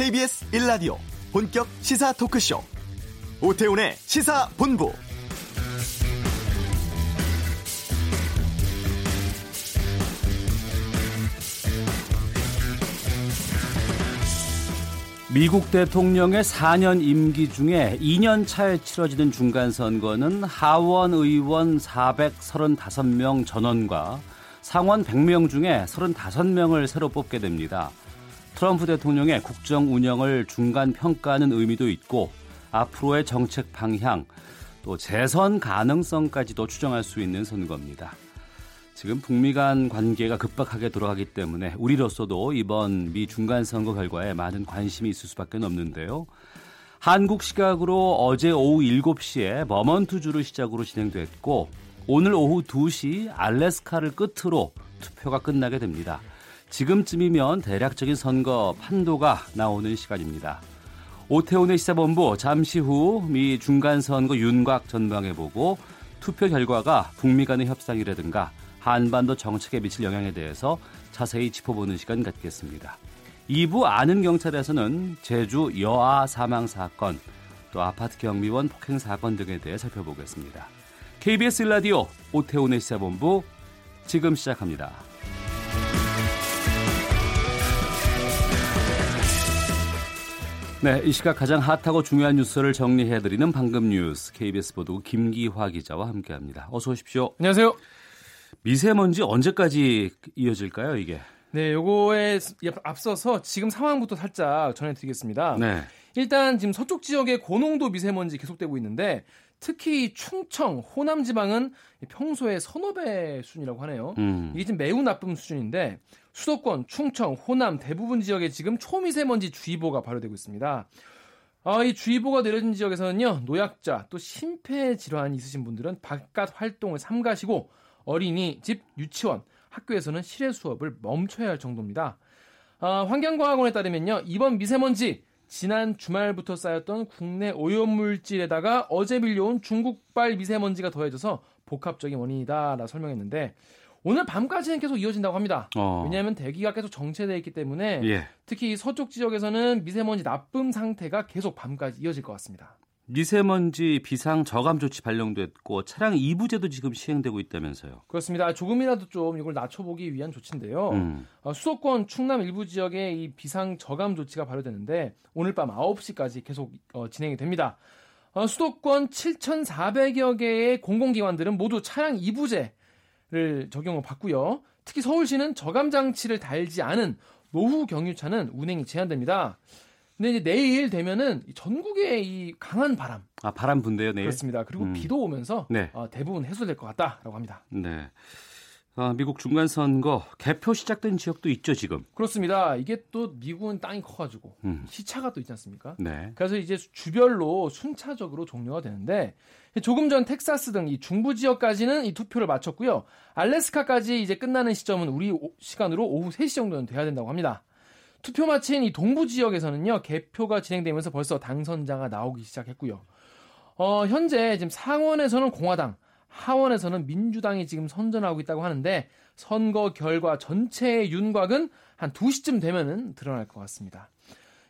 KBS 1라디오 본격 시사 토크쇼 오태훈의 시사본부 미국 대통령의 4년 임기 중에 2년 차에 치러지는 중간선거는 하원 의원 435명 전원과 상원 100명 중에 35명을 새로 뽑게 됩니다. 트럼프 대통령의 국정 운영을 중간 평가하는 의미도 있고 앞으로의 정책 방향 또 재선 가능성까지도 추정할 수 있는 선거입니다. 지금 북미 간 관계가 급박하게 돌아가기 때문에 우리로서도 이번 미 중간 선거 결과에 많은 관심이 있을 수밖에 없는데요. 한국 시각으로 어제 오후 7시에 버먼트주를 시작으로 진행됐고 오늘 오후 2시 알래스카를 끝으로 투표가 끝나게 됩니다. 지금쯤이면 대략적인 선거 판도가 나오는 시간입니다. 오태훈의 시사본부 잠시 후 미 중간선거 윤곽 전망해보고 투표 결과가 북미 간의 협상이라든가 한반도 정책에 미칠 영향에 대해서 자세히 짚어보는 시간 갖겠습니다. 2부 아는 경찰에서는 제주 여아 사망 사건, 또 아파트 경비원 폭행 사건 등에 대해 살펴보겠습니다. KBS 라디오 오태훈의 시사본부 지금 시작합니다. 네, 이 시각 가장 핫하고 중요한 뉴스를 정리해드리는 방금 뉴스 KBS 보도 김기화 기자와 함께합니다. 어서 오십시오. 안녕하세요. 미세먼지 언제까지 이어질까요, 이게? 네, 요거에 앞서서 지금 상황부터 살짝 전해드리겠습니다. 네. 일단 지금 서쪽 지역의 고농도 미세먼지 계속되고 있는데 특히 충청, 호남 지방은 평소에 서너 배 수준이라고 하네요. 음. 이게 지금 매우 나쁜 수준인데 수도권, 충청, 호남 대부분 지역에 지금 초미세먼지 주의보가 발효되고 있습니다. 아, 이 주의보가 내려진 지역에서는요, 노약자, 또 심폐 질환이 있으신 분들은 바깥 활동을 삼가시고 어린이, 집, 유치원, 학교에서는 실외 수업을 멈춰야 할 정도입니다. 아, 환경과학원에 따르면요, 이번 미세먼지 지난 주말부터 쌓였던 국내 오염물질에다가 어제 밀려온 중국발 미세먼지가 더해져서 복합적인 원인이다라 설명했는데 오늘 밤까지는 계속 이어진다고 합니다. 어. 왜냐하면 대기가 계속 정체되어 있기 때문에 예. 특히 서쪽 지역에서는 미세먼지 나쁨 상태가 계속 밤까지 이어질 것 같습니다. 미세먼지 비상 저감 조치 발령됐고 차량 이부제도 지금 시행되고 있다면서요. 그렇습니다. 조금이라도 좀 이걸 낮춰보기 위한 조치인데요. 음. 어, 수도권 충남 일부 지역에 이 비상 저감 조치가 발효되는데 오늘 밤 9시까지 계속 어, 진행이 됩니다. 어, 수도권 7,400여 개의 공공기관들은 모두 차량 이부제 를 적용을 받고요. 특히 서울시는 저감 장치를 달지 않은 노후 경유차는 운행이 제한됩니다. 근데 이제 내일 되면은 전국에 이 강한 바람. 아 바람 분대요 내일. 그렇습니다. 그리고 음. 비도 오면서 네. 어, 대부분 해소될 것 같다라고 합니다. 네. 아, 미국 중간 선거 개표 시작된 지역도 있죠 지금. 그렇습니다. 이게 또 미국은 땅이 커가지고 음. 시차가 또 있지 않습니까? 네. 그래서 이제 주별로 순차적으로 종료가 되는데 조금 전 텍사스 등 이 중부 지역까지는 이 투표를 마쳤고요. 알래스카까지 이제 끝나는 시점은 우리 시간으로 오후 3시 정도는 돼야 된다고 합니다. 투표 마친 이 동부 지역에서는요 개표가 진행되면서 벌써 당선자가 나오기 시작했고요. 어, 현재 지금 상원에서는 공화당, 하원에서는 민주당이 지금 선전하고 있다고 하는데 선거 결과 전체의 윤곽은 한 2시쯤 되면은 드러날 것 같습니다.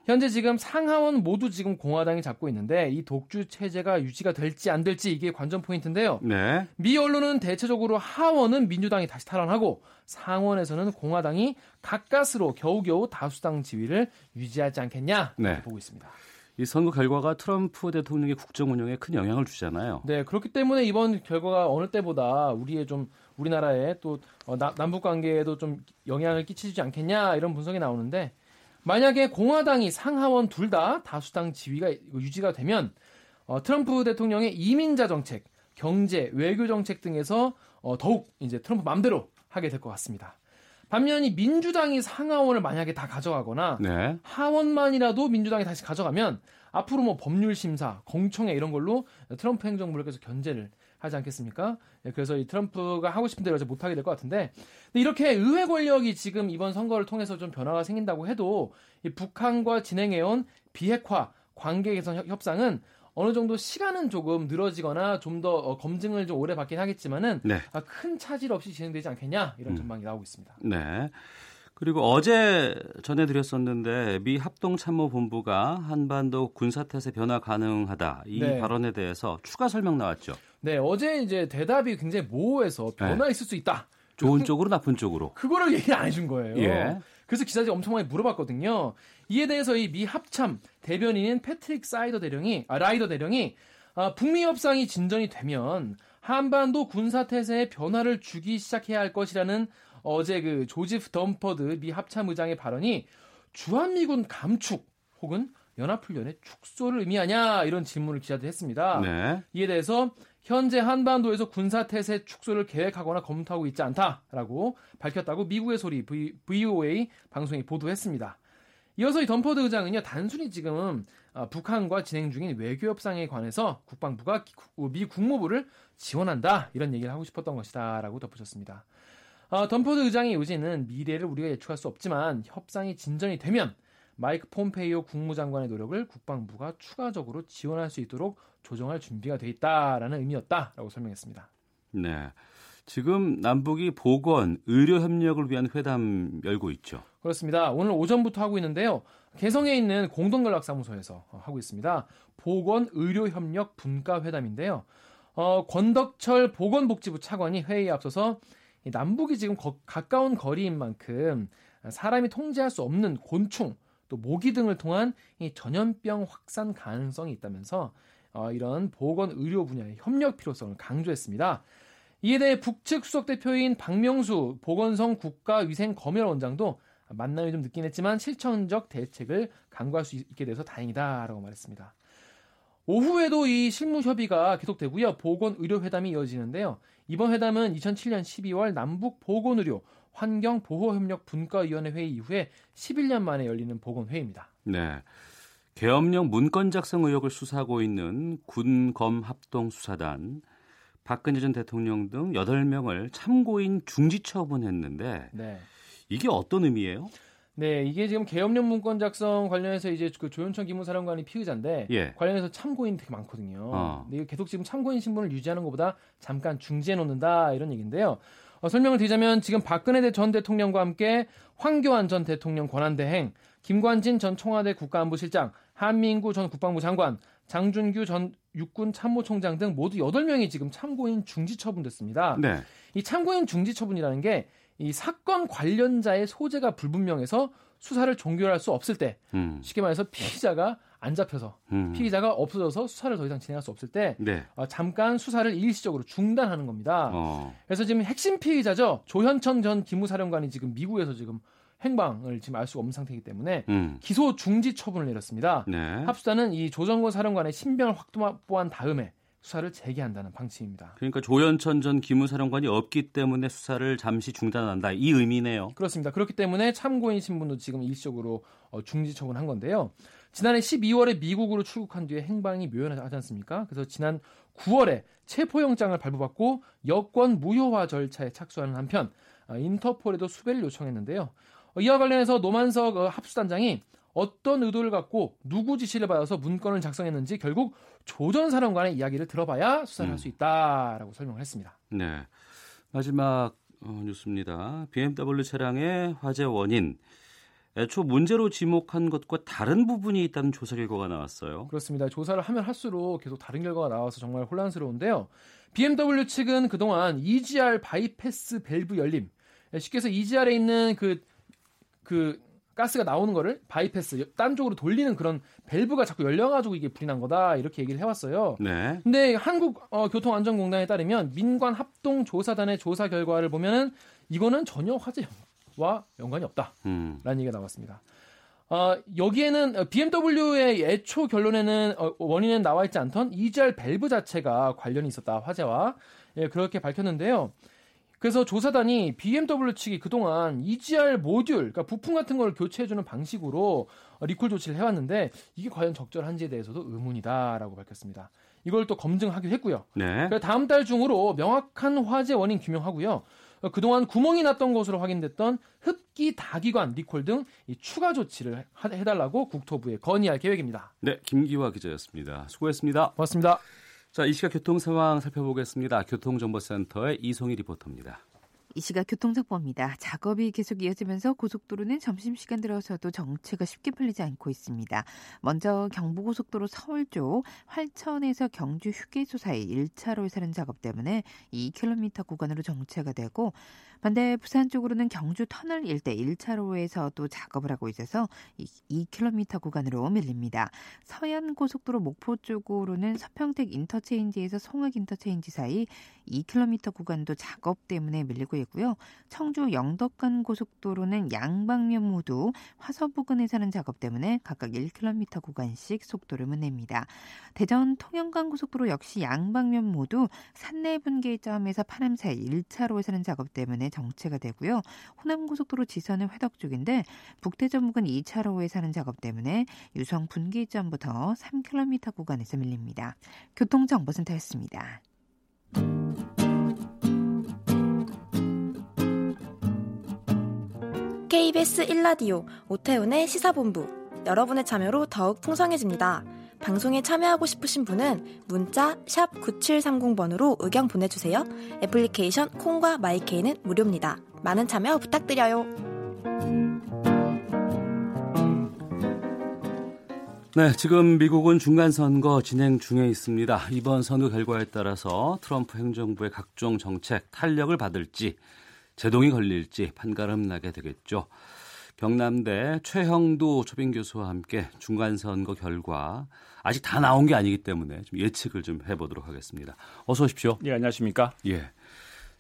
현재 지금 상하원 모두 지금 공화당이 잡고 있는데 이 독주 체제가 유지가 될지 안 될지 이게 관전 포인트인데요. 네. 미 언론은 대체적으로 하원은 민주당이 다시 탈환하고 상원에서는 공화당이 가까스로 겨우겨우 다수당 지위를 유지하지 않겠냐 네. 보고 있습니다. 이 선거 결과가 트럼프 대통령의 국정 운영에 큰 영향을 주잖아요. 네, 그렇기 때문에 이번 결과가 어느 때보다 우리의 좀 우리나라의 또 어, 남북 관계에도 좀 영향을 끼치지 않겠냐 이런 분석이 나오는데 만약에 공화당이 상하원 둘 다 다수당 지위가 유지가 되면 어, 트럼프 대통령의 이민자 정책, 경제, 외교 정책 등에서 어, 더욱 이제 트럼프 맘대로 하게 될 것 같습니다. 반면 이 민주당이 상하원을 만약에 다 가져가거나 네. 하원만이라도 민주당이 다시 가져가면 앞으로 뭐 법률 심사, 공청회 이런 걸로 트럼프 행정부를 계속 견제를 하지 않겠습니까? 예, 그래서 이 트럼프가 하고 싶은 대로 못하게 될 것 같은데 이렇게 의회 권력이 지금 이번 선거를 통해서 좀 변화가 생긴다고 해도 이 북한과 진행해온 비핵화 관계 개선 협상은 어느 정도 시간은 조금 늘어지거나 좀더 어, 검증을 좀 오래 받긴 하겠지만은 네. 아, 큰 차질 없이 진행되지 않겠냐 이런 음. 전망이 음. 나오고 있습니다. 네. 그리고 어제 전해드렸었는데 미 합동참모본부가 한반도 군사태세 변화 가능하다 이 네. 발언에 대해서 추가 설명 나왔죠. 네, 어제 이제 대답이 굉장히 모호해서 변화 네. 있을 수 있다. 좋은 그, 쪽으로 나쁜 쪽으로. 그거를 얘기 안 해준 거예요. 예. 그래서 기자들이 엄청 많이 물어봤거든요. 이에 대해서 이 미 합참 대변인인 패트릭 사이더 대령이 아, 라이더 대령이 아, 북미 협상이 진전이 되면 한반도 군사 태세에 변화를 주기 시작해야 할 것이라는 어제 그 조지프 던퍼드 미 합참 의장의 발언이 주한미군 감축 혹은 연합훈련의 축소를 의미하냐 이런 질문을 기자들이 했습니다. 네. 이에 대해서 현재 한반도에서 군사 태세 축소를 계획하거나 검토하고 있지 않다라고 밝혔다고 미국의 소리 VOA 방송이 보도했습니다. 이어서 이 덤퍼드 의장은요 단순히 지금 어, 북한과 진행 중인 외교 협상에 관해서 국방부가 미 국무부를 지원한다 이런 얘기를 하고 싶었던 것이다라고 덧붙였습니다. 어, 덤퍼드 의장의 요지는 미래를 우리가 예측할 수 없지만 협상이 진전이 되면 마이크 폼페이오 국무장관의 노력을 국방부가 추가적으로 지원할 수 있도록 조정할 준비가 돼 있다라는 의미였다라고 설명했습니다. 네. 지금 남북이 보건, 의료 협력을 위한 회담 열고 있죠. 그렇습니다. 오늘 오전부터 하고 있는데요. 개성에 있는 공동연락사무소에서 하고 있습니다. 보건, 의료 협력 분과 회담인데요. 어, 권덕철 보건복지부 차관이 회의에 앞서서 남북이 지금 거, 가까운 거리인 만큼 사람이 통제할 수 없는 곤충 또 모기 등을 통한 이 전염병 확산 가능성이 있다면서 어, 이런 보건 의료 분야의 협력 필요성을 강조했습니다. 이에 대해 북측 수석 대표인 박명수 보건성 국가위생검열원장도 만남이 좀 늦긴 했지만 실천적 대책을 강구할 수 있게 돼서 다행이다라고 말했습니다. 오후에도 이 실무 협의가 계속되고요. 보건 의료 회담이 이어지는데요. 이번 회담은 2007년 12월 남북 보건 의료 환경 보호 협력 분과 위원회 회의 이후에 11년 만에 열리는 보건 회의입니다. 네. 계엄령 문건 작성 의혹을 수사하고 있는 군검 합동 수사단 박근혜 전 대통령 등 8명을 참고인 중지 처분했는데 네. 이게 어떤 의미예요? 네, 이게 지금 계엄령 문건 작성 관련해서 이제 그 조현천 기무사령관이 피의자인데 예. 관련해서 참고인 되게 많거든요. 어. 근데 계속 지금 참고인 신분을 유지하는 것보다 잠깐 중지해 놓는다 이런 얘기인데요. 어, 설명을 드리자면 지금 박근혜 전 대통령과 함께 황교안 전 대통령 권한대행, 김관진 전 청와대 국가안보실장, 한민구 전 국방부 장관, 장준규 전 육군 참모총장 등 모두 8명이 지금 참고인 중지 처분됐습니다. 네. 이 참고인 중지 처분이라는 게 이 사건 관련자의 소재가 불분명해서 수사를 종결할 수 없을 때 음. 쉽게 말해서 피의자가 안 잡혀서 음. 피의자가 없어져서 수사를 더 이상 진행할 수 없을 때 네. 어, 잠깐 수사를 일시적으로 중단하는 겁니다. 어. 그래서 지금 핵심 피의자죠 조현천 전 기무사령관이 지금 미국에서 지금 행방을 지금 알 수가 없는 상태이기 때문에 음. 기소 중지 처분을 내렸습니다. 네. 합수단은 이 조정권 사령관의 신병을 확보한 다음에 수사를 재개한다는 방침입니다. 그러니까 조현천 전 기무사령관이 없기 때문에 수사를 잠시 중단한다 이 의미네요. 그렇습니다. 그렇기 때문에 참고인 신분도 지금 일시적으로 어, 중지 처분한 건데요. 지난해 12월에 미국으로 출국한 뒤에 행방이 묘연하지 않습니까? 그래서 지난 9월에 체포영장을 발부받고 여권 무효화 절차에 착수하는 한편 어, 인터폴에도 수배를 요청했는데요. 어, 이와 관련해서 노만석 합수단장이 어떤 의도를 갖고 누구 지시를 받아서 문건을 작성했는지 결국 조현천 사령관의 이야기를 들어봐야 수사를 음. 할수 있다라고 설명을 했습니다. 네. 마지막 어, 뉴스입니다. BMW 차량의 화재 원인 애초 문제로 지목한 것과 다른 부분이 있다는 조사 결과가 나왔어요. 그렇습니다. 조사를 하면 할수록 계속 다른 결과가 나와서 정말 혼란스러운데요. BMW 측은 그동안 EGR 바이패스 밸브 열림, 쉽게 해서 EGR에 있는 그, 그 가스가 나오는 거를 바이패스 딴 쪽으로 돌리는 그런 밸브가 자꾸 열려가지고 이게 불이 난 거다 이렇게 얘기를 해왔어요. 네. 근데 한국 어, 교통안전공단에 따르면 민관 합동 조사단의 조사 결과를 보면은 이거는 전혀 화재와 연관이 없다라는 음. 얘기가 나왔습니다. 어, 여기에는 BMW의 애초 결론에는 어, 원인은 나와 있지 않던 EGR 밸브 자체가 관련이 있었다 화재와 예, 그렇게 밝혔는데요. 그래서 조사단이 BMW 측이 그동안 EGR 모듈, 그러니까 부품 같은 걸 교체해주는 방식으로 리콜 조치를 해왔는데 이게 과연 적절한지에 대해서도 의문이다라고 밝혔습니다. 이걸 또 검증하기로 했고요. 네. 다음 달 중으로 명확한 화재 원인 규명하고요. 그동안 구멍이 났던 것으로 확인됐던 흡기 다기관 리콜 등 추가 조치를 해달라고 국토부에 건의할 계획입니다. 네, 김기화 기자였습니다. 수고했습니다. 고맙습니다. 자, 이 시각 교통 상황 살펴보겠습니다. 교통정보센터의 이송희 리포터입니다. 이 시각 교통정보입니다. 작업이 계속 이어지면서 고속도로는 점심시간 들어서도 정체가 쉽게 풀리지 않고 있습니다. 먼저 경부고속도로 서울 쪽 활천에서 경주 휴게소 사이 1차로에서는 작업 때문에 2km 구간으로 정체가 되고 반대 부산 쪽으로는 경주 터널 일대 1차로에서도 작업을 하고 있어서 2km 구간으로 밀립니다. 서해안 고속도로 목포 쪽으로는 서평택 인터체인지에서 송악 인터체인지 사이 2km 구간도 작업 때문에 밀리고 있고요. 청주 영덕간 고속도로는 양방면 모두 화서 부근에서는 작업 때문에 각각 1km 구간씩 속도를 문냅니다. 대전 통영간 고속도로 역시 양방면 모두 산내 분기점에서 파남 사이 1차로에서는 작업 때문에 정체가 되고요. 호남고속도로 지선은 회덕 쪽인데 북대전 부근 2차로에 사는 작업 때문에 유성 분기점부터 3km 구간에서 밀립니다. 교통정보센터였습니다. KBS 1라디오 오태훈의 시사본부 여러분의 참여로 더욱 풍성해집니다. 방송에 참여하고 싶으신 분은 문자 9730번으로 의견 보내주세요. 애플리케이션 콩과 마이케이는 무료입니다. 많은 참여 부탁드려요. 네, 지금 미국은 중간 선거 진행 중에 있습니다. 이번 선거 결과에 따라서 트럼프 행정부의 각종 정책 탄력을 받을지 제동이 걸릴지 판가름 나게 되겠죠. 경남대 최형도 초빙 교수와 함께 중간 선거 결과 아직 다 나온 게 아니기 때문에 좀 예측을 좀 해보도록 하겠습니다. 어서 오십시오. 예, 안녕하십니까? 예.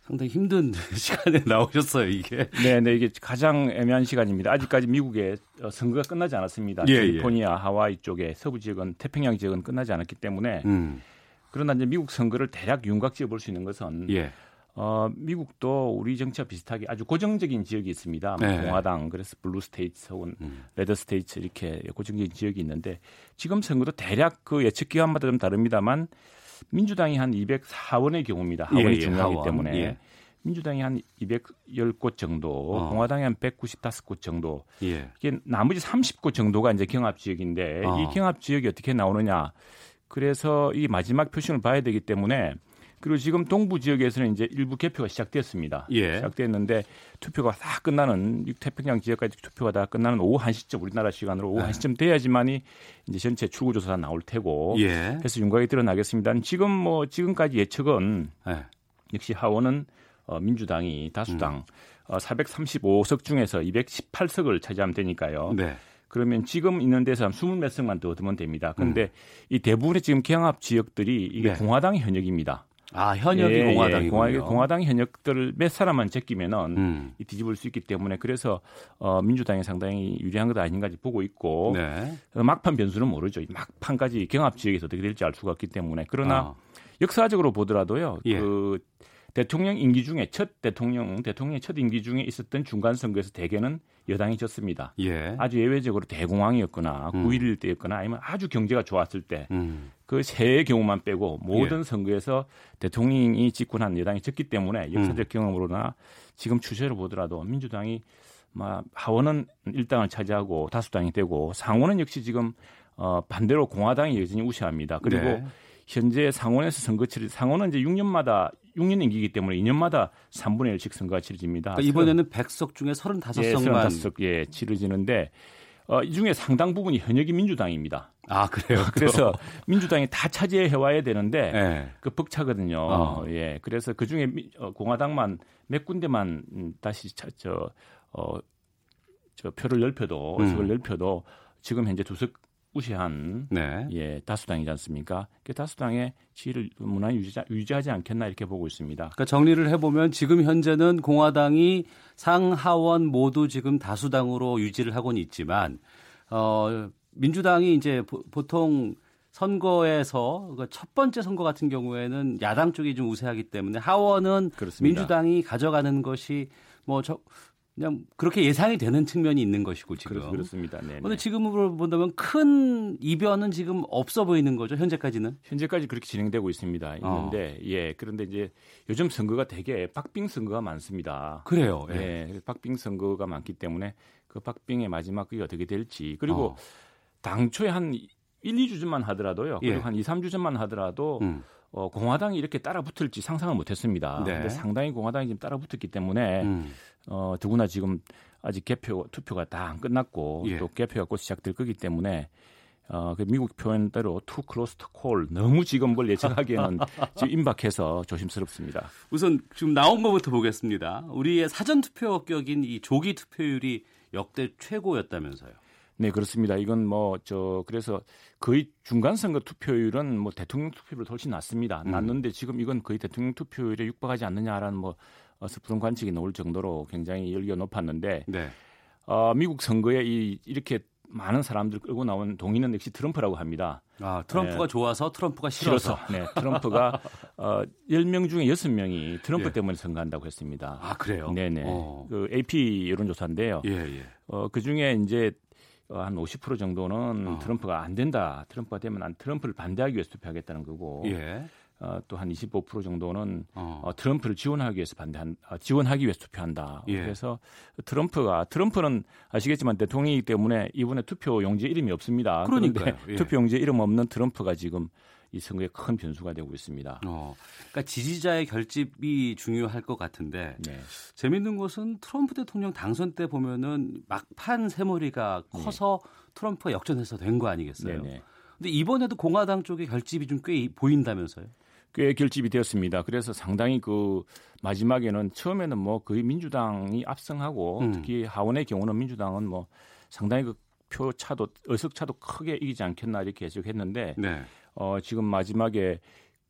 상당히 힘든 시간에 나오셨어요, 이게. 네, 네, 이게 가장 애매한 시간입니다. 아직까지 미국의 어, 선거가 끝나지 않았습니다. 예, 예. 캘리포니아, 예. 하와이 쪽에 서부 지역은 태평양 지역은 끝나지 않았기 때문에 음. 그러나 이제 미국 선거를 대략 윤곽 지어 볼 수 있는 것은 예. 어, 미국도 우리 정치와 비슷하게 아주 고정적인 지역이 있습니다. 뭐 네. 공화당, 그래서 blue state 혹은 음. red state 이렇게 고정적인 지역이 있는데 지금 선거도 대략 그 예측 기간마다 좀 다릅니다만 민주당이 한 204원의 경우입니다. 하원이 예, 예, 중요하기 하원. 때문에. 예. 민주당이 한 210곳 정도, 어. 공화당이 한 195곳 정도. 예. 이게 나머지 30곳 정도가 이제 경합 지역인데 어. 이 경합 지역이 어떻게 나오느냐. 그래서 이 마지막 표심을 봐야 되기 때문에 그리고 지금 동부 지역에서는 이제 일부 개표가 시작됐습니다. 예. 시작됐는데 투표가 다 끝나는 태평양 지역까지 투표가 다 끝나는 오후 1시쯤 우리나라 시간으로 오후 네. 1시쯤 돼야지만이 이제 전체 출구 조사가 나올 테고 예. 그래서 윤곽이 드러나겠습니다. 지금 뭐 지금까지 예측은 네. 역시 하원은 어, 민주당이 다수당 음. 어, 435석 중에서 218석을 차지하면 되니까요. 네. 그러면 지금 있는 데서 한 20몇 석만 더 얻으면 됩니다. 그런데 음. 이 대부분의 지금 경합 지역들이 이게 네. 공화당의 현역입니다. 아 현역이 예, 공화당이군요. 예, 공화당 현역들을 몇 사람만 제끼면은 음. 뒤집을 수 있기 때문에 그래서 어, 민주당이 상당히 유리한 것 아닌가지 보고 있고 네. 어, 막판 변수는 모르죠. 막판까지 경합 지역에서 어떻게 될지 알 수가 없기 때문에 그러나 아. 역사적으로 보더라도요. 예. 그 대통령 임기 중에 첫 대통령 대통령의 첫 임기 중에 있었던 중간 선거에서 대개는 여당이 졌습니다. 예. 아주 예외적으로 대공황이었거나 음. 9.11 때였거나 아니면 아주 경제가 좋았을 때 음. 그세 경우만 빼고 모든 예. 선거에서 대통령이 집권한 여당이 졌기 때문에 역사적 음. 경험으로나 지금 추세를 보더라도 민주당이 막 하원은 일당을 차지하고 다수당이 되고 상원은 역시 지금 어 반대로 공화당이 여전히 우세합니다. 그리고 네. 현재 상원에서 선거 치를 상원은 이제 6년마다 6년 임기이기 때문에 2년마다 3분의 1씩 선거가 치러집니다. 그러니까 이번에는 100석 중에 35석만 예, 35석 예, 치러지는데 어, 이 중에 상당 부분이 현역이 민주당입니다. 아 그래요? 그래서 민주당이 다 차지해 와야 되는데 네. 그 벅차거든요. 어. 예, 그래서 그 중에 어, 공화당만 몇 군데만 음, 다시 차, 저, 어, 저 표를 넓혀도 음. 석을 넓혀도 지금 현재 두석 우세한 네. 예, 다수당이지 않습니까? 그 다수당의 지위를 무난히 유지, 유지하지 않겠나 이렇게 보고 있습니다. 그러니까 정리를 해보면 지금 현재는 공화당이 상하원 모두 지금 다수당으로 유지를 하고는 있지만 어, 민주당이 이제 보, 보통 선거에서 그첫 번째 선거 같은 경우에는 야당 쪽이 좀 우세하기 때문에 하원은 그렇습니다. 민주당이 가져가는 것이 뭐 저 그냥 그렇게 예상이 되는 측면이 있는 것이고 지금 그렇습니다. 네. 그런데 지금으로 본다면 큰 이변은 지금 없어 보이는 거죠 현재까지는 현재까지 그렇게 진행되고 있습니다. 있는데 어. 예 그런데 이제 요즘 선거가 되게 박빙 선거가 많습니다. 그래요. 예, 예 박빙 선거가 많기 때문에 그 박빙의 마지막 그게 어떻게 될지 그리고 어. 당초에 한 1, 2주 전만 하더라도요. 그리고 예. 한 2, 3주 전만 하더라도 음. 어, 공화당이 이렇게 따라 붙을지 상상을 못했습니다. 네. 근데 상당히 공화당이 지금 따라 붙었기 때문에 음. 어, 더구나 지금 아직 개표 투표가 다 안 끝났고 예. 또 개표가 곧 시작될 거기 때문에 어, 그 미국 표현대로 too close to call 너무 지금 뭘 예측하기에는 지금 임박해서 조심스럽습니다. 우선 지금 나온 것부터 보겠습니다. 우리의 사전 투표 합격인 이 조기 투표율이 역대 최고였다면서요. 네, 그렇습니다. 이건 뭐 저 그래서 거의 중간 선거 투표율은 뭐 대통령 투표율보다 훨씬 낮습니다. 음. 낮는데 지금 이건 거의 대통령 투표율에 육박하지 않느냐라는 뭐 어, 스푸른 관측이 나올 정도로 굉장히 열기가 높았는데 네. 어, 미국 선거에 이 이렇게 많은 사람들 끌고 나온 동의는 역시 트럼프라고 합니다. 아, 트럼프가 네. 좋아서 트럼프가 싫어서. 싫어서. 네, 트럼프가 어, 10명 중에 6명이 트럼프 예. 때문에 선거한다고 했습니다. 아, 그래요? 네네. 어. 그 AP 여론조사인데요. 예, 예. 어, 그 중에 이제 한 50% 정도는 어. 트럼프가 안 된다. 트럼프가 되면 안 트럼프를 반대하기 위해서 투표하겠다는 거고. 예. 어, 또한 25% 정도는 어. 어, 트럼프를 지원하기 위해서 반대한 어, 지원하기 위해서 투표한다. 예. 그래서 트럼프가 트럼프는 아시겠지만 대통령이기 때문에 이번에 투표 용지 이름이 없습니다. 그런데 예. 투표 용지 이름 없는 트럼프가 지금 이 선거에 큰 변수가 되고 있습니다. 어, 그러니까 지지자의 결집이 중요할 것 같은데 네. 재밌는 것은 트럼프 대통령 당선 때 보면은 막판 세머리가 네. 커서 네. 트럼프가 역전해서 된 거 아니겠어요? 네, 네. 근데 이번에도 공화당 쪽의 결집이 좀 꽤 보인다면서요? 꽤 결집이 되었습니다. 그래서 상당히 그 마지막에는 처음에는 뭐 거의 민주당이 압승하고 음. 특히 하원의 경우는 민주당은 뭐 상당히 그 표 차도 의석 차도 크게 이기지 않겠나 이렇게 예측했는데 네. 어 지금 마지막에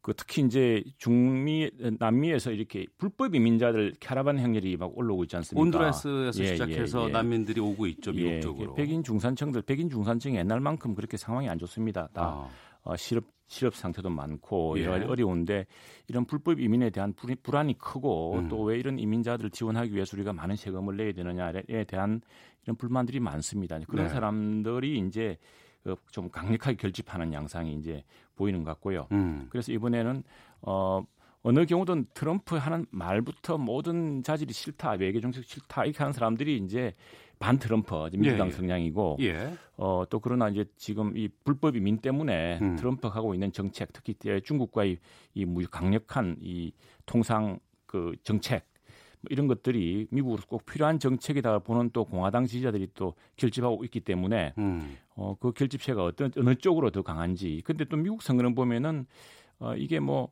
그 특히 이제 중미 남미에서 이렇게 불법 이민자들 캐러반 행렬이 막 올라오고 있지 않습니까? 온두라스에서 예, 시작해서 예, 예. 난민들이 오고 있죠 미국 예, 쪽으로. 백인 중산층들 백인 중산층이 옛날만큼 그렇게 상황이 안 좋습니다. 다 아. 어, 실업 실업 상태도 많고 예. 여러 가지 어려운데 이런 불법 이민에 대한 불안이 크고 음. 또왜 이런 이민자들을 지원하기 위해서 우리가 많은 세금을 내야 되느냐에 대한 이런 불만들이 많습니다. 그런 네. 사람들이 이제 그 좀 강력하게 결집하는 양상이 이제 보이는 것 같고요. 음. 그래서 이번에는 어 어느 경우든 트럼프 하는 말부터 모든 자질이 싫다, 외교 정책 싫다 이렇게 하는 사람들이 이제 반 트럼프 민주당 예, 예. 성향이고 예. 어, 또 그러나 이제 지금 이 불법 이민 때문에 음. 트럼프가 하고 있는 정책 특히 중국과의 이 강력한 이 통상 그 정책 뭐 이런 것들이 미국으로 꼭 필요한 정책이다 보는 또 공화당 지지자들이 또 결집하고 있기 때문에 음. 어, 그 결집세가 어떤 어느 쪽으로 더 강한지. 근데 또 미국 선거는 보면은 어, 이게 뭐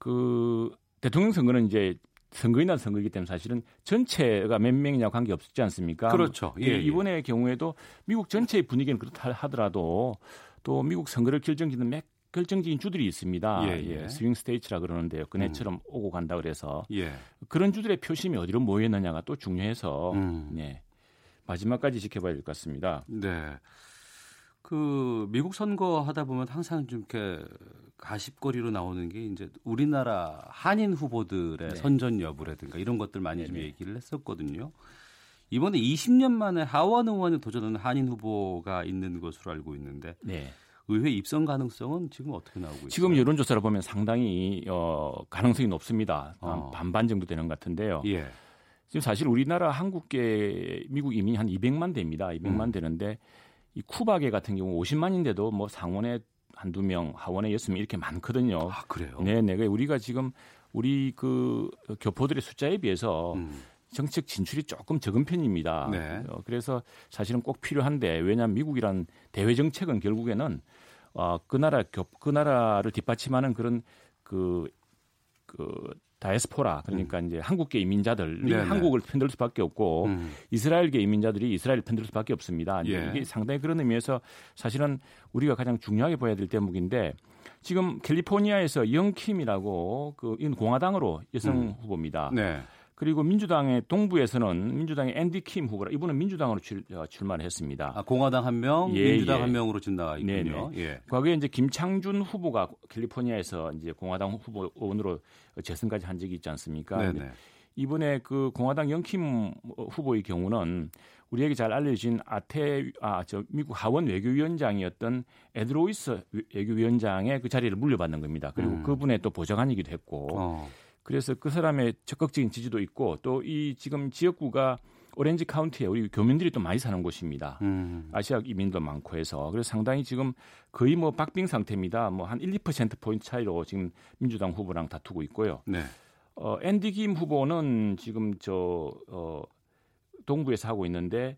그 대통령 선거는 이제 선거인단 선거이기 때문에 사실은 전체가 몇 명이냐 관계 없지 않습니까? 그렇죠. 예, 예. 이번의 경우에도 미국 전체의 분위기는 그렇다 하더라도 또 미국 선거를 결정짓는 맥 결정적인 주들이 있습니다. 예, 예. 스윙 스테이츠라 그러는데요. 그네처럼 음. 오고 간다 그래서 예. 그런 주들의 표심이 어디로 모였느냐가 또 중요해서 음. 네. 마지막까지 지켜봐야 될 것 같습니다. 네. 그 미국 선거 하다 보면 항상 좀 이렇게 가십거리로 나오는 게 이제 우리나라 한인 후보들의 네. 선전 여부라든가 이런 것들 많이 좀 얘기를 했었거든요. 이번에 20년 만에 하원 의원에 도전하는 한인 후보가 있는 것으로 알고 있는데 네. 의회 입성 가능성은 지금 어떻게 나오고 있어요? 지금 여론조사를 보면 상당히 어, 가능성이 높습니다. 어. 반반 정도 되는 것 같은데요. 예. 지금 사실 우리나라 한국계 미국 이민이 한 200만 대입니다. 200만 음. 되는데 이 쿠바계 같은 경우 50만인데도 뭐 상원에 한두 명, 하원에 여섯 명 이렇게 많거든요. 아, 그래요? 네, 네. 우리가 지금 우리 그 교포들의 숫자에 비해서 음. 정책 진출이 조금 적은 편입니다. 네. 어, 그래서 사실은 꼭 필요한데 왜냐하면 미국이란 대외 정책은 결국에는 어, 그 나라 교, 그 나라를 뒷받침하는 그런 그, 그 다이스포라 그러니까 음. 이제 한국계 이민자들이 네네. 한국을 편들 수밖에 없고 음. 이스라엘계 이민자들이 이스라엘을 편들 수밖에 없습니다. 예. 이게 상당히 그런 의미에서 사실은 우리가 가장 중요하게 봐야 될 대목인데 지금 캘리포니아에서 영킴이라고 그 공화당으로 여성 음. 후보입니다. 네. 그리고 민주당의 동부에서는 민주당의 앤디 킴 후보라 이분은 민주당으로 출, 어, 마를 했습니다. 아, 공화당 한 명, 예, 민주당 예. 한 명으로 지금 나와 있군요. 예. 과거에 이제 김창준 후보가 캘리포니아에서 이제 공화당 후보 의원으로 재선까지 한 적이 있지 않습니까? 이번에 그 공화당 영킴 후보의 경우는 우리에게 잘 알려진 아태 아저 미국 하원 외교위원장이었던 에드로이스 외교위원장의 그 자리를 물려받는 겁니다. 그리고 음. 그분의 또 보좌관이기도 했고. 어. 그래서 그 사람의 적극적인 지지도 있고 또 이 지금 지역구가 오렌지 카운티에 우리 교민들이 또 많이 사는 곳입니다. 음. 아시아 이민도 많고 해서 그래서 상당히 지금 거의 뭐 박빙 상태입니다. 뭐 한 1, 2% 포인트 차이로 지금 민주당 후보랑 다투고 있고요. 네. 어, 앤디 김 후보는 지금 저 어, 동부에서 하고 있는데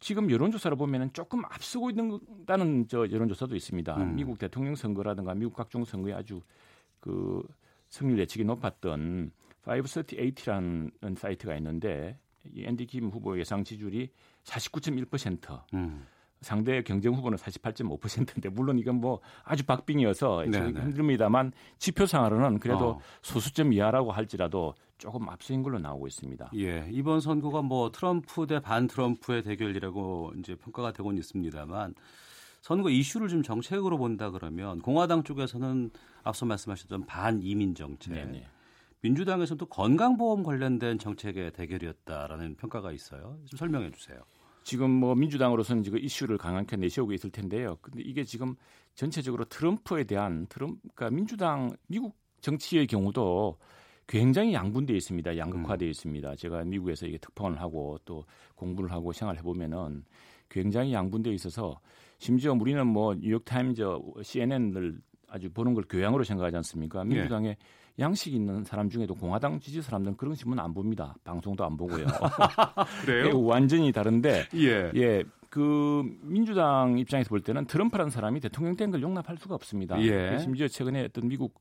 지금 여론조사를 보면은 조금 앞서고 있는다는 저 여론조사도 있습니다. 음. 미국 대통령 선거라든가 미국 각종 선거에 아주 그 승률 예측이 높았던 538라는 사이트가 있는데 이 앤디 김 후보 예상 지지율이 49.1%. 음. 상대 경쟁 후보는 48.5%인데 물론 이건 뭐 아주 박빙이어서 네, 네. 힘듭니다만 지표상으로는 그래도 어. 소수점 이하라고 할지라도 조금 앞서인 걸로 나오고 있습니다. 예, 이번 선거가 뭐 트럼프 대 반 트럼프의 대결이라고 이제 평가가 되고는 있습니다만 선거 이슈를 좀 정책으로 본다 그러면 공화당 쪽에서는 앞서 말씀하셨던 반 이민 정책, 네네. 네. 민주당에서는 또 건강보험 관련된 정책의 대결이었다라는 평가가 있어요. 좀 설명해 주세요. 지금 뭐 민주당으로서는 지금 이슈를 강하게 내세우고 있을 텐데요. 근데 이게 지금 전체적으로 트럼프에 대한 트럼프, 그러니까 민주당 미국 정치의 경우도 굉장히 양분되어 있습니다. 양극화되어 음. 있습니다. 제가 미국에서 이게 특파원을 하고 또 공부를 하고 생활을 해보면은 굉장히 양분되어 있어서 심지어 우리는 뭐 뉴욕타임즈, CNN을 아주 보는 걸 교양으로 생각하지 않습니까? 민주당의 네. 양식 있는 사람 중에도 공화당 지지 사람들은 그런 신문 안 봅니다. 방송도 안 보고요. 그래요? 예, 완전히 다른데 예. 예. 그 민주당 입장에서 볼 때는 트럼프라는 사람이 대통령 된 걸 용납할 수가 없습니다. 예. 심지어 최근에 어떤 미국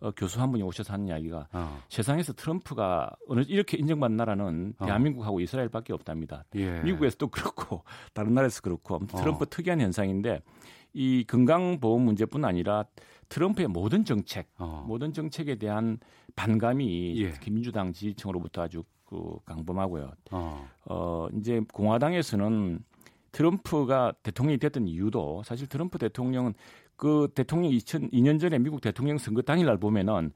어, 교수 한 분이 오셔서 하는 이야기가 어. 세상에서 트럼프가 어느 이렇게 인정받는 나라는 어. 대한민국하고 이스라엘밖에 없답니다. 예. 미국에서도 그렇고 다른 나라에서 그렇고 트럼프 어. 특이한 현상인데 이 건강보험 문제뿐 아니라 트럼프의 모든 정책, 어. 모든 정책에 대한 반감이 예. 특히 민주당 지지층으로부터 아주 그 강범하고요. 어. 어 이제 공화당에서는 트럼프가 대통령이 됐던 이유도 사실 트럼프 대통령은 그 대통령 2002년 전에 미국 대통령 선거 당일날 보면은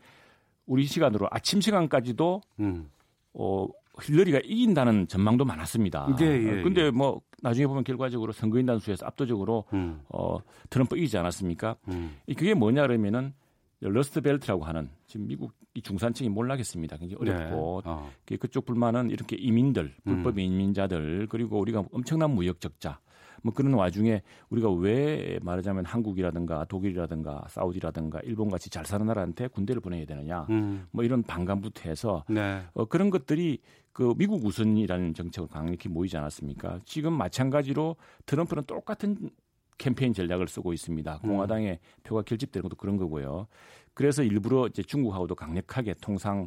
우리 시간으로 아침 시간까지도 음. 어 힐러리가 이긴다는 전망도 많았습니다. 예, 예, 근데 예. 뭐 나중에 보면 결과적으로 선거인단 수에서 압도적으로 음. 어 트럼프 이기지 않았습니까? 음. 그게 뭐냐 그러면은 Rust Belt라고 하는 지금 미국 이 중산층이 몰락했습니다. 굉장히 네. 어렵고 네. 어. 그쪽 불만은 이렇게 이민들, 불법 음. 이민자들 그리고 우리가 엄청난 무역 적자 뭐 그런 와중에 우리가 왜 말하자면 한국이라든가 독일이라든가 사우디라든가 일본 같이 잘 사는 나라한테 군대를 보내야 되느냐 음. 뭐 이런 반감부터 해서 네. 어, 그런 것들이 그 미국 우선이라는 정책을 강력히 보이지 않았습니까? 지금 마찬가지로 트럼프는 똑같은 캠페인 전략을 쓰고 있습니다. 음. 공화당의 음. 표가 결집되는 것도 그런 거고요. 그래서 일부러 이제 중국하고도 강력하게 통상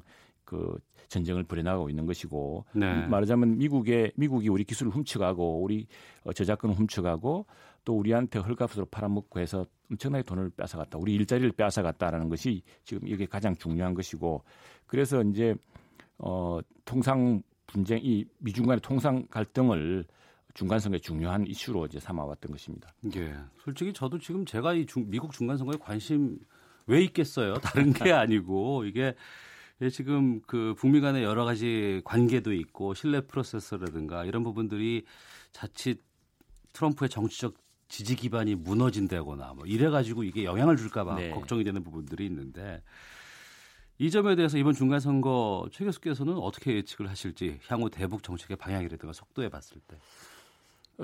그 전쟁을 벌여나가고 있는 것이고 네. 말하자면 미국의 미국이 우리 기술을 훔쳐가고 우리 어, 저작권을 훔쳐가고 또 우리한테 헐값으로 팔아먹고 해서 엄청나게 돈을 뺏어갔다. 우리 일자리를 뺏어갔다라는 것이 지금 이게 가장 중요한 것이고 그래서 이제 어 통상 분쟁 이 미중 간의 통상 갈등을 중간선거의 중요한 이슈로 이제 삼아왔던 것입니다. 예. 솔직히 저도 지금 제가 이 중, 미국 중간선거에 관심 왜 있겠어요? 다른 게 아니고 이게 예, 지금 그 북미 간의 여러 가지 관계도 있고 신뢰 프로세서라든가 이런 부분들이 자칫 트럼프의 정치적 지지 기반이 무너진다거나 뭐 이래 가지고 이게 영향을 줄까 봐 네. 걱정이 되는 부분들이 있는데 이 점에 대해서 이번 중간 선거 최 교수께서는 어떻게 예측을 하실지 향후 대북 정책의 방향이라든가 속도에 봤을 때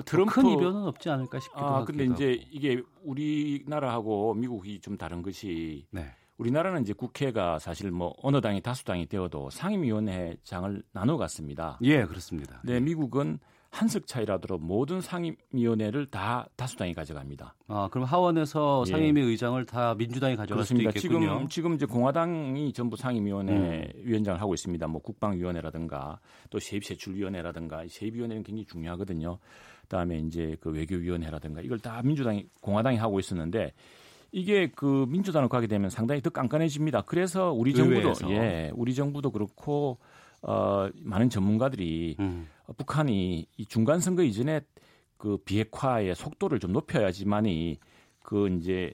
트럼프 큰 이변은 없지 않을까 싶기도 아, 하고. 근데 이제 이게 우리나라하고 미국이 좀 다른 것이 네. 우리나라는 이제 국회가 사실 뭐 어느 당이 다수당이 되어도 상임위원회장을 나눠 갔습니다. 예, 그렇습니다. 네, 미국은 한석 차이라도 모든 상임위원회를 다 다수당이 가져갑니다. 아, 그럼 하원에서 예. 상임위 의장을 다 민주당이 가져갈 그렇습니다. 수도 있겠군요. 지금 지금 이제 공화당이 전부 상임위원회 음. 위원장을 하고 있습니다. 뭐 국방위원회라든가 또 세입세출위원회라든가 세입위원회는 굉장히 중요하거든요. 그다음에 이제 그 외교위원회라든가 이걸 다 민주당이 공화당이 하고 있었는데 이게 그 민주당을 가게 되면 상당히 더 깐깐해집니다. 그래서 우리 정부도 의회에서. 예, 우리 정부도 그렇고 어 많은 전문가들이 음. 북한이 이 중간 선거 이전에 그 비핵화의 속도를 좀 높여야지만이 그 이제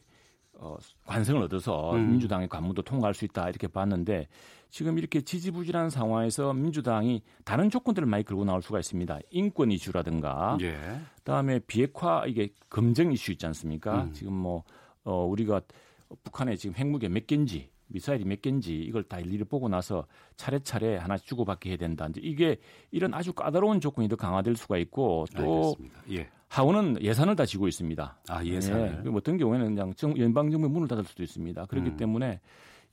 어 관성을 얻어서 음. 민주당의 관문도 통과할 수 있다 이렇게 봤는데 지금 이렇게 지지부진한 상황에서 민주당이 다른 조건들을 많이 걸고 나올 수가 있습니다. 인권 이슈라든가 예. 그다음에 비핵화 이게 검증 이슈 있지 않습니까? 음. 지금 뭐 어, 우리가 북한에 지금 핵무기 몇 개인지 미사일이 몇 개인지 이걸 다 일일이 보고 나서 차례차례 하나씩 주고받게 해야 된다. 이제 이게 이런 아주 까다로운 조건이 더 강화될 수가 있고 또 예. 하원은 예산을 다 지고 있습니다. 아 예산. 예. 어떤 경우에는 그냥 연방 정부 문을 닫을 수도 있습니다. 그렇기 음. 때문에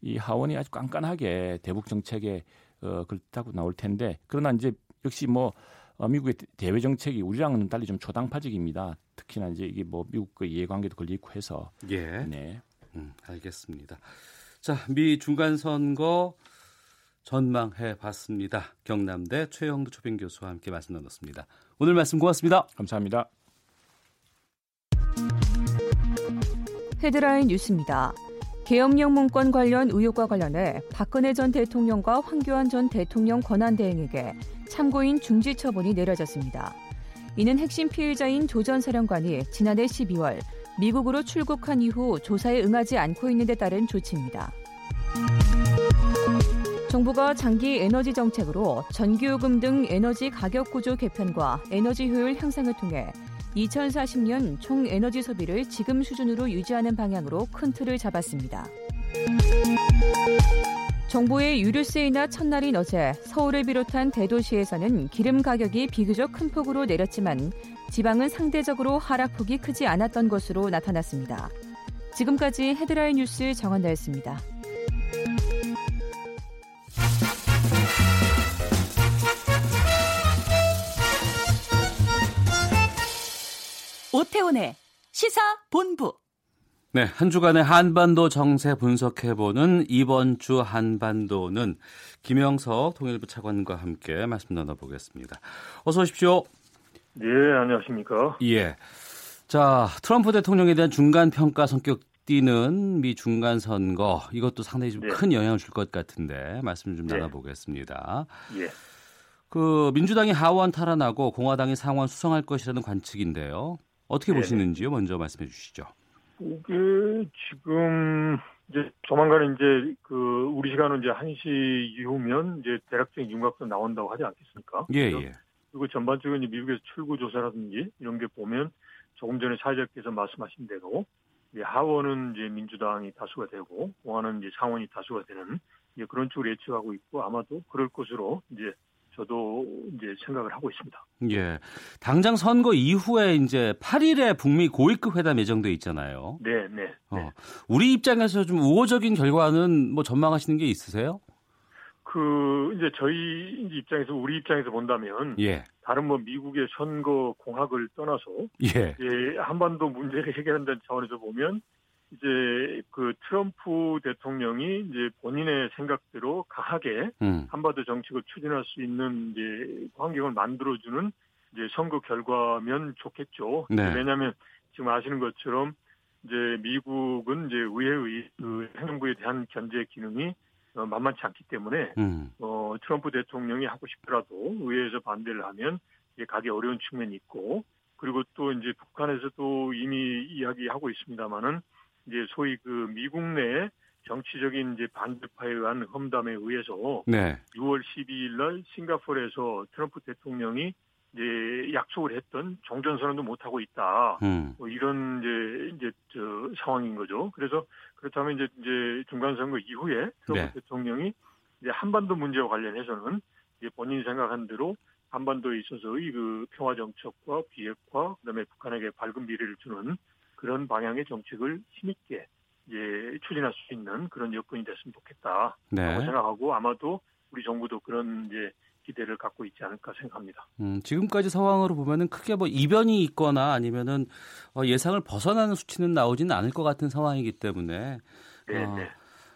이 하원이 아주 깐깐하게 대북 정책에 어, 그렇다고 나올 텐데 그러나 이제 역시 뭐 어, 미국의 대외 정책이 우리랑은 달리 좀 초당파적입니다. 특히나 이제 이게 뭐 미국의 이해관계도 걸리고 해서 예. 네. 음, 알겠습니다. 자, 미 중간 선거 전망해 봤습니다. 경남대 최영두 초빙 교수와 함께 말씀 나눴습니다. 오늘 말씀 고맙습니다. 감사합니다. 헤드라인 뉴스입니다. 계엄령 문건 관련 의혹과 관련해 박근혜 전 대통령과 황교안 전 대통령 권한대행에게 참고인 중지 처분이 내려졌습니다. 이는 핵심 피해자인 조 전 사령관이 지난해 12월 미국으로 출국한 이후 조사에 응하지 않고 있는 데 따른 조치입니다. 정부가 장기 에너지 정책으로 전기요금 등 에너지 가격 구조 개편과 에너지 효율 향상을 통해 2040년 총 에너지 소비를 지금 수준으로 유지하는 방향으로 큰 틀을 잡았습니다. 정부의 유류세이나 첫날인 어제 서울을 비롯한 대도시에서는 기름 가격이 비교적 큰 폭으로 내렸지만 지방은 상대적으로 하락폭이 크지 않았던 것으로 나타났습니다. 지금까지 헤드라인 뉴스 정한다였습니다. 오태훈의 시사 본부. 네, 한 주간의 한반도 정세 분석해보는 이번 주 한반도는 김영석 통일부 차관과 함께 말씀 나눠보겠습니다. 어서 오십시오. 네, 안녕하십니까. 예. 자, 트럼프 대통령에 대한 중간 평가 성격 띠는 미 중간 선거 이것도 상당히 좀큰 네. 영향을 줄 것 같은데 말씀 좀 네. 나눠보겠습니다. 예. 그 민주당이 하원 탈환하고 공화당이 상원 수성할 것이라는 관측인데요. 어떻게 네. 보시는지요? 먼저 말씀해 주시죠. 이게 지금 이제 조만간 이제 그 우리 시간은 이제 1시 이후면 이제 대략적인 윤곽도 나온다고 하지 않겠습니까? 예, 예. 그리고 전반적인 미국에서 출구 조사라든지 이런 게 보면 조금 전에 사회자께서 말씀하신 대로 이제 하원은 이제 민주당이 다수가 되고 공화는 이제 상원이 다수가 되는 이제 그런 쪽으로 예측하고 있고 아마도 그럴 것으로 이제 저도 이제 생각을 하고 있습니다. 예. 당장 선거 이후에 이제 8일에 북미 고위급 회담 예정돼 있잖아요. 네, 네. 어. 네. 우리 입장에서 좀 우호적인 결과는 뭐 전망하시는 게 있으세요? 그 이제 저희 입장에서 우리 입장에서 본다면 예. 다른 뭐 미국의 선거 공학을 떠나서 예. 예 한반도 문제를 해결한다는 차원에서 보면 이제 그 트럼프 대통령이 이제 본인의 생각대로 강하게 음. 한반도 정책을 추진할 수 있는 이제 환경을 만들어주는 이제 선거 결과면 좋겠죠. 네. 왜냐하면 지금 아시는 것처럼 이제 미국은 이제 의회의 그 행정부에 대한 견제 기능이 어, 만만치 않기 때문에 음. 어, 트럼프 대통령이 하고 싶더라도 의회에서 반대를 하면 이제 가기 어려운 측면이 있고 그리고 또 이제 북한에서도 이미 이야기하고 있습니다만은 이제 소위 그 미국 내 정치적인 이제 반대파에 의한 험담에 의해서 네. 6월 12일 날 싱가포르에서 트럼프 대통령이 이제 약속을 했던 종전 선언도 못 하고 있다. 음. 뭐 이런 이제 이제 저 상황인 거죠. 그래서 그렇다면 이제 이제 중간 선거 이후에 트럼프 네. 대통령이 이제 한반도 문제와 관련해서는 이제 본인이 생각한 대로 한반도에 있어서의 그 평화 정책과 비핵화 그다음에 북한에게 밝은 미래를 주는 그런 방향의 정책을 힘있게 이제 추진할 수 있는 그런 여건이 됐으면 좋겠다라고 네. 생각하고 아마도 우리 정부도 그런 이제 기대를 갖고 있지 않을까 생각합니다. 음, 지금까지 상황으로 보면은 크게 뭐 이변이 있거나 아니면은 어, 예상을 벗어나는 수치는 나오지는 않을 것 같은 상황이기 때문에 네, 어, 네.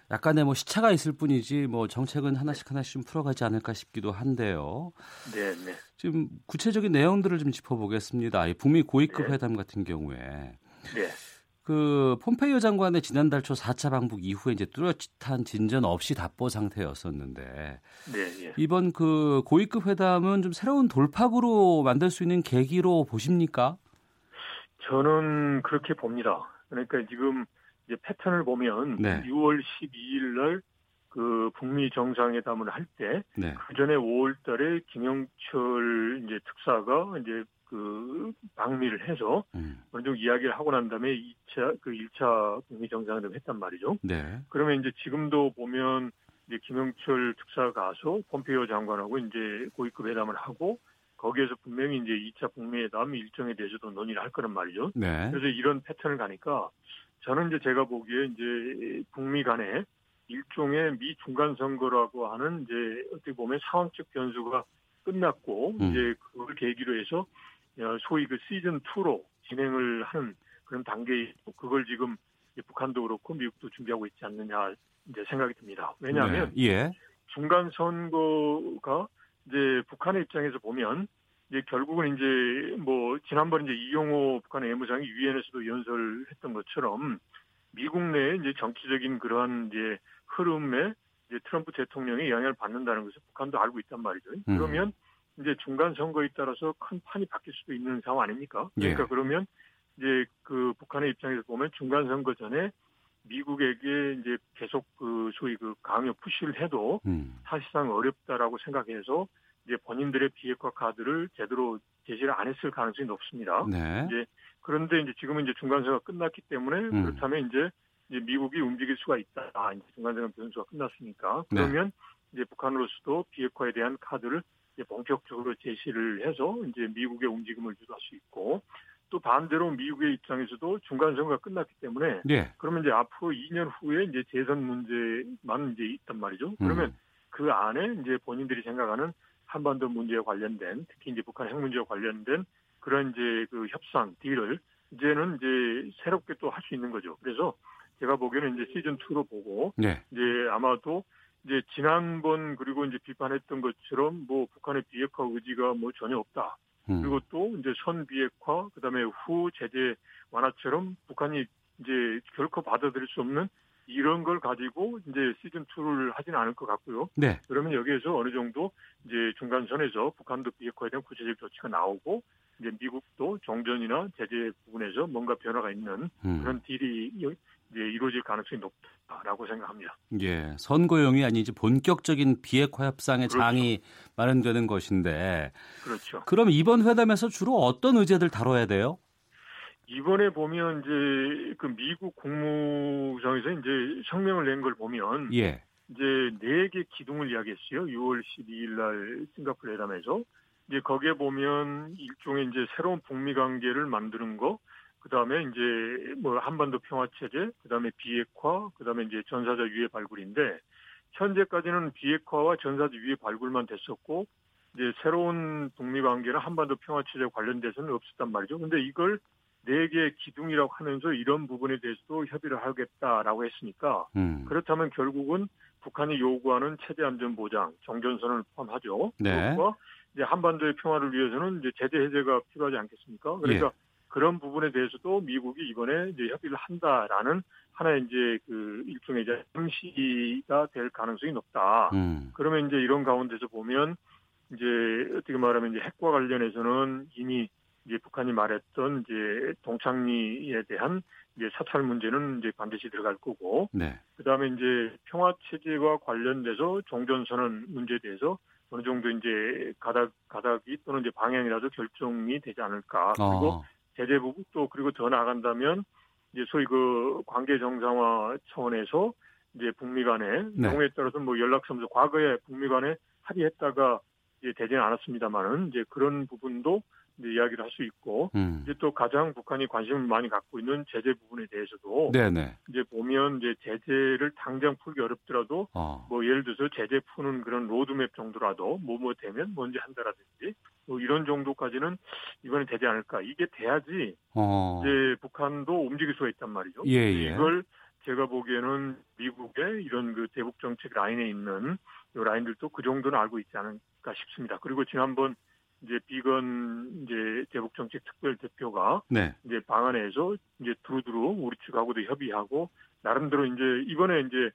약간의 뭐 시차가 있을 뿐이지 뭐 정책은 하나씩 하나씩 좀 풀어가지 않을까 싶기도 한데요. 네, 네. 지금 구체적인 내용들을 좀 짚어보겠습니다. 북미 고위급 네. 회담 같은 경우에 네. 그 폼페이오 장관의 지난달 초 4차 방북 이후에 이제 뚜렷한 진전 없이 답보 상태였었는데 네, 예. 이번 그 고위급 회담은 좀 새로운 돌파구로 만들 수 있는 계기로 보십니까? 저는 그렇게 봅니다. 그러니까 지금 이제 패턴을 보면 네. 6월 12일 날 그 북미 정상회담을 할때 네. 그 전에 5월 달에 김영철 이제 특사가 이제 그 방미를 해서 음. 어느 정도 이야기를 하고 난 다음에 2차 그 1차 북미 정상회담 했단 말이죠. 네. 그러면 이제 지금도 보면 이제 김영철 특사가 가서 폼페이오 장관하고 이제 고위급 회담을 하고 거기에서 분명히 이제 2차 북미 회담 일정에 대해서도 논의를 할 거란 말이죠. 네. 그래서 이런 패턴을 가니까 저는 이제 제가 보기에 이제 북미 간에 일종의 미 중간 선거라고 하는 이제 어떻게 보면 상황적 변수가 끝났고 음. 이제 그걸 계기로 해서 소위 그 시즌 2로 진행을 하는 그런 단계에 그걸 지금 북한도 그렇고 미국도 준비하고 있지 않느냐 이제 생각이 듭니다. 왜냐하면 네. 예. 중간 선거가 이제 북한의 입장에서 보면 이제 결국은 이제 뭐 지난번 이제 이용호 북한의 외무장이 유엔에서도 연설했던 것처럼 미국 내에 이제 정치적인 그러한 이제 흐름에 이제 트럼프 대통령이 영향을 받는다는 것을 북한도 알고 있단 말이죠. 음. 그러면 이제 중간 선거에 따라서 큰 판이 바뀔 수도 있는 상황 아닙니까? 그러니까 예. 그러면 이제 그 북한의 입장에서 보면 중간 선거 전에 미국에게 이제 계속 그 소위 그 강요 푸시를 해도 음. 사실상 어렵다라고 생각해서 이제 본인들의 비핵화 카드를 제대로 제시를 안 했을 가능성이 높습니다. 네. 이제 그런데 이제 지금은 이제 중간선거가 끝났기 때문에 음. 그렇다면 이제 이제 미국이 움직일 수가 있다. 아, 이제 중간선거 변수가 끝났으니까 네. 그러면 네. 이제 북한으로서도 비핵화에 대한 카드를 본격적으로 제시를 해서 이제 미국의 움직임을 유도할 수 있고 또 반대로 미국의 입장에서도 중간 선거가 끝났기 때문에 네. 그러면 이제 앞으로 2년 후에 이제 재선 문제만 이제 있단 말이죠. 그러면 음. 그 안에 이제 본인들이 생각하는 한반도 문제에 관련된 특히 이제 북한 핵 문제와 관련된 그런 이제 그 협상 딜을 이제는 이제 새롭게 또 할 수 있는 거죠. 그래서 제가 보기에는 이제 시즌 2로 보고 네. 이제 아마도 이제 지난번 그리고 이제 비판했던 것처럼 뭐 북한의 비핵화 의지가 뭐 전혀 없다. 음. 그리고 또 이제 선 비핵화 그다음에 후 제재 완화처럼 북한이 이제 결코 받아들일 수 없는 이런 걸 가지고 이제 시즌 2를 하지는 않을 것 같고요. 네. 그러면 여기에서 어느 정도 이제 중간선에서 북한도 비핵화에 대한 구체적 조치가 나오고 이제 미국도 정전이나 제재 부분에서 뭔가 변화가 있는 음. 그런 딜이 이제 이루어질 가능성이 높다라고 생각합니다. 예, 선거용이 아니지 본격적인 비핵화 협상의 그렇죠. 장이 마련되는 것인데. 그렇죠. 그럼 이번 회담에서 주로 어떤 의제들 다뤄야 돼요? 이번에 보면 이제 그 미국 국무성에서 이제 성명을 낸 걸 보면 예. 이제 네 개 기둥을 이야기했어요. 6월 12일 날 싱가포르 회담에서 이제 거기에 보면 일종의 이제 새로운 북미 관계를 만드는 거, 그 다음에 이제 뭐 한반도 평화 체제, 그 다음에 비핵화, 그 다음에 이제 전사자 유해 발굴인데 현재까지는 비핵화와 전사자 유해 발굴만 됐었고 이제 새로운 북미 관계나 한반도 평화 체제 관련돼서는 없었단 말이죠. 근데 이걸 네 개의 기둥이라고 하면서 이런 부분에 대해서도 협의를 하겠다라고 했으니까 음. 그렇다면 결국은 북한이 요구하는 체제 안전 보장, 정전선을 포함하죠. 네. 그것과 이제 한반도의 평화를 위해서는 이제 제재 해제가 필요하지 않겠습니까? 그러니까 예. 그런 부분에 대해서도 미국이 이번에 이제 협의를 한다라는 하나의 이제 그 일종의 이제 상시가 될 가능성이 높다. 음. 그러면 이제 이런 가운데서 보면 이제 어떻게 말하면 이제 핵과 관련해서는 이미 이제 북한이 말했던 이제 동창리에 대한 이제 사찰 문제는 이제 반드시 들어갈 거고, 네. 그 다음에 이제 평화 체제와 관련돼서 종전선언 문제에 대해서 어느 정도 이제 가닥 가닥이 또는 이제 방향이라도 결정이 되지 않을까. 그리고 어. 제재 부분 또 그리고 더 나간다면 이제 소위 그 관계 정상화 차원에서 이제 북미 간에 네. 경우에 따라서 뭐 연락서면서 과거에 북미 간에 합의했다가 이제 되지는 않았습니다만은 이제 그런 부분도 이제 이야기를 할 수 있고 음. 이제 또 가장 북한이 관심을 많이 갖고 있는 제재 부분에 대해서도 네네. 이제 보면 이제 제재를 당장 풀기 어렵더라도 어. 뭐 예를 들어서 제재 푸는 그런 로드맵 정도라도 뭐뭐 뭐 되면 먼저 한다라든지 뭐 이런 정도까지는 이번에 되지 않을까 이게 돼야지 어. 이제 북한도 움직일 수가 있단 말이죠. 예, 예. 이걸 제가 보기에는 미국의 이런 그 대북 정책 라인에 있는 이 라인들도 그 정도는 알고 있지 않을까 싶습니다. 그리고 지난번 이제 비건 이제 대북 정책 특별 대표가 네. 이제 방안에서 이제 두루두루 우리 측하고도 협의하고 나름대로 이제 이번에 이제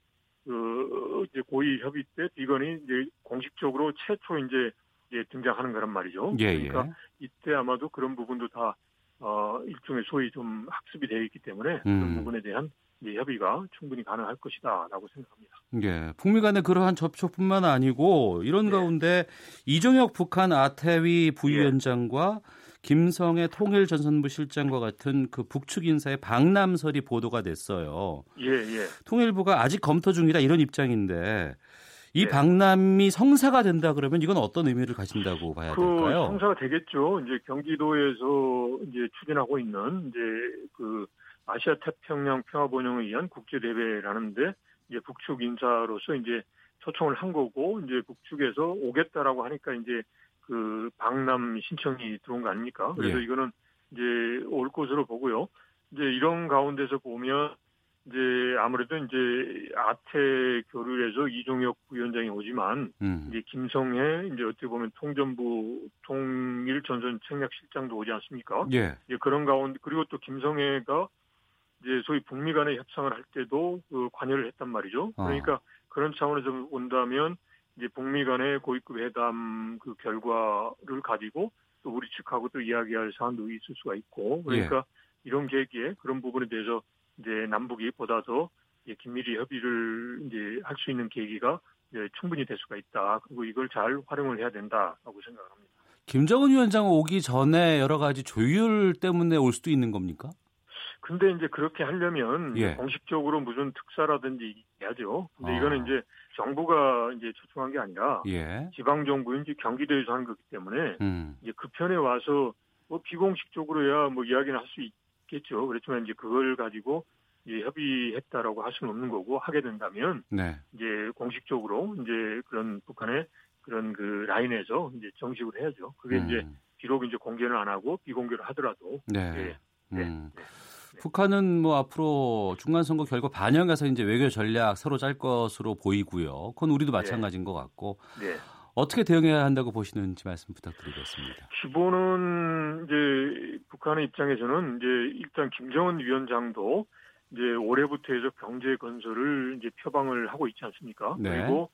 그 이제 고위 협의 때 비건이 이제 공식적으로 최초 이제 이제 등장하는 거란 말이죠. 예, 그러니까 예. 이때 아마도 그런 부분도 다 어, 일종의 소위 좀 학습이 되어 있기 때문에 음. 그런 부분에 대한 이제 협의가 충분히 가능할 것이다라고 생각합니다. 예, 북미 간의 그러한 접촉뿐만 아니고 이런 네. 가운데 이종혁 북한 아태위 부위원장과 예. 김성애 통일전선부 실장과 같은 그 북측 인사의 방남설이 보도가 됐어요. 예, 예. 통일부가 아직 검토 중이다 이런 입장인데 이 네. 방남이 성사가 된다 그러면 이건 어떤 의미를 가진다고 봐야 그 될까요? 성사가 되겠죠. 이제 경기도에서 이제 추진하고 있는 이제 그 아시아 태평양 평화 번영을 위한 국제 대회라는데 이제 북측 인사로서 이제 초청을 한 거고 이제 북측에서 오겠다라고 하니까 이제 그 방남 신청이 들어온 거 아닙니까? 그래서 예. 이거는 이제 올 것으로 보고요. 이제 이런 가운데서 보면 이제 아무래도 이제 아태 교류에서 이종혁 부위원장이 오지만 음. 이제 김성애 이제 어떻게 보면 통전부 통일 전선 책략 실장도 오지 않습니까? 예. 이제 그런 가운데 그리고 또 김성애가 이제 소위 북미 간의 협상을 할 때도 그 관여를 했단 말이죠. 어. 그러니까 어. 그런 차원에서 본다면 이제 북미 간의 고위급 회담 그 결과를 가지고 또 우리 측하고 또 이야기할 사안도 있을 수가 있고 그러니까 예. 이런 계기에 그런 부분에 대해서 이제 남북이 보다 더 긴밀히 협의를 이제 할 수 있는 계기가 충분히 될 수가 있다. 그리고 이걸 잘 활용을 해야 된다라고 생각합니다. 김정은 위원장 오기 전에 여러 가지 조율 때문에 올 수도 있는 겁니까? 근데 이제 그렇게 하려면 예. 공식적으로 무슨 특사라든지 해야죠. 근데 아. 이거는 이제 정부가 이제 초청한 게 아니라 예. 지방 정부인지 경기도에서 한 거기 때문에 음. 이제 그 편에 와서 뭐 비공식적으로야 뭐 이야기는 할 수 있겠죠. 그렇지만 이제 그걸 가지고 이제 협의했다라고 할 수는 없는 거고 하게 된다면 네. 이제 공식적으로 이제 그런 북한의 그런 그 라인에서 이제 정식으로 해야죠. 그게 음. 이제 비록 이제 공개는 안 하고 비공개를 하더라도 네. 예. 네. 음. 네. 북한은 뭐 앞으로 중간 선거 결과 반영해서 이제 외교 전략 서로 짤 것으로 보이고요. 그건 우리도 네. 마찬가지인 네. 것 같고. 네. 어떻게 대응해야 한다고 보시는지 말씀 부탁드리겠습니다. 기본은 이제 북한의 입장에서는 이제 일단 김정은 위원장도 이제 올해부터 해서 경제 건설을 이제 표방을 하고 있지 않습니까? 네. 그리고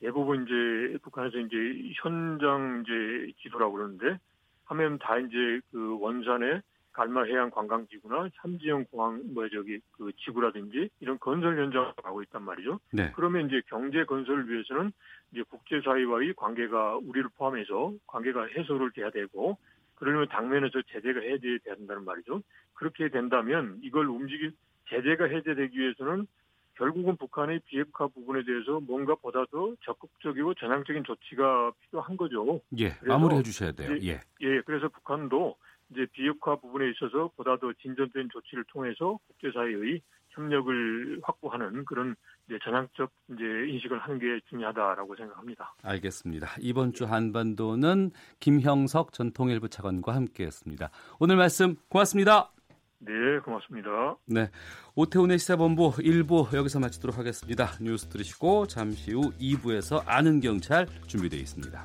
대부분 이제 북한에서 이제 현장 이제 지도라고 그러는데 하면 다 이제 그 원산에 갈마 해양 관광지구나 삼지형 공항 뭐 저기 그 지구라든지 이런 건설 현장을 가고 있단 말이죠. 네. 그러면 이제 경제 건설을 위해서는 이제 국제사회와의 관계가 우리를 포함해서 관계가 해소를 돼야 되고 그러려면 당면에서 제재가 해제돼야 된다는 말이죠. 그렇게 된다면 이걸 움직일 제재가 해제되기 위해서는 결국은 북한의 비핵화 부분에 대해서 뭔가 보다 더 적극적이고 전향적인 조치가 필요한 거죠. 예, 마무리해 주셔야 돼요. 예. 예, 그래서 북한도 이제 비핵화 부분에 있어서 보다 더 진전된 조치를 통해서 국제사회의 협력을 확보하는 그런 이제 전향적 이제 인식을 하는 게 중요하다라고 생각합니다. 알겠습니다. 이번 주 한반도는 김형석 전 통일부 차관과 함께했습니다. 오늘 말씀 고맙습니다. 네, 고맙습니다. 네, 오태훈의 시사본부 1부 여기서 마치도록 하겠습니다. 뉴스 들으시고 잠시 후 2부에서 아는 경찰 준비되어 있습니다.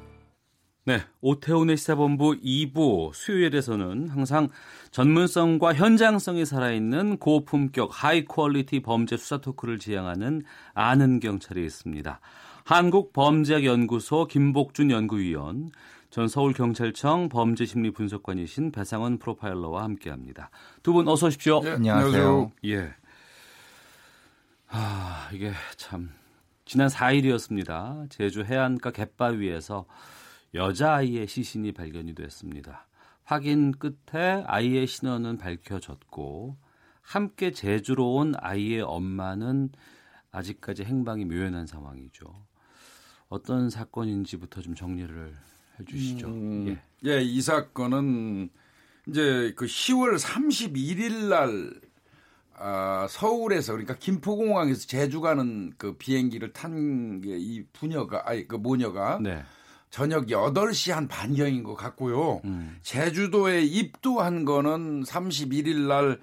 네, 오태훈의 시사본부 2부 수요일에서는 항상 전문성과 현장성이 살아있는 고품격 high quality 범죄 수사 토크를 지향하는 아는 경찰이 있습니다. 한국범죄학연구소 김복준 연구위원, 전 서울경찰청 범죄심리분석관이신 배상훈 프로파일러와 함께합니다. 두 분 어서 오십시오. 네, 안녕하세요. 예. 아, 이게 참 지난 4일이었습니다. 제주 해안가 갯바위에서 여자아이의 시신이 발견이 됐습니다. 확인 끝에 아이의 신원은 밝혀졌고 함께 제주로 온 아이의 엄마는 아직까지 행방이 묘연한 상황이죠. 어떤 사건인지부터 좀 정리를 해주시죠. 음, 예. 예, 이 사건은 이제 그 10월 31일 날 아, 서울에서 그러니까 김포공항에서 제주 가는 그 비행기를 탄 게 이 부녀가 아니 그 모녀가 네. 저녁 8시 한 반경인 것 같고요. 음. 제주도에 입도한 거는 31일 날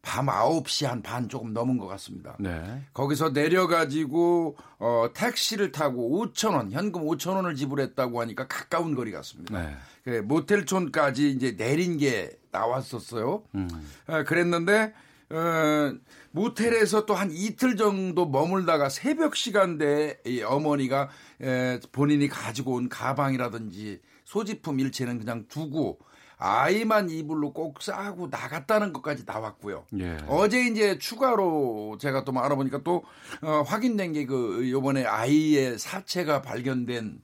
밤 9시 한 반 조금 넘은 것 같습니다. 네. 거기서 내려가지고 어, 택시를 타고 5천 원, 현금 5천 원을 지불했다고 하니까 가까운 거리 같습니다. 네. 그 모텔촌까지 이제 내린 게 나왔었어요. 음. 어, 그랬는데 어, 모텔에서 또 한 이틀 정도 머물다가 새벽 시간대에 이 어머니가 에, 본인이 가지고 온 가방이라든지 소지품 일체는 그냥 두고 아이만 이불로 꼭 싸고 나갔다는 것까지 나왔고요. 예. 어제 이제 추가로 제가 또 알아보니까 또 어, 확인된 게 그 요번에 아이의 사체가 발견된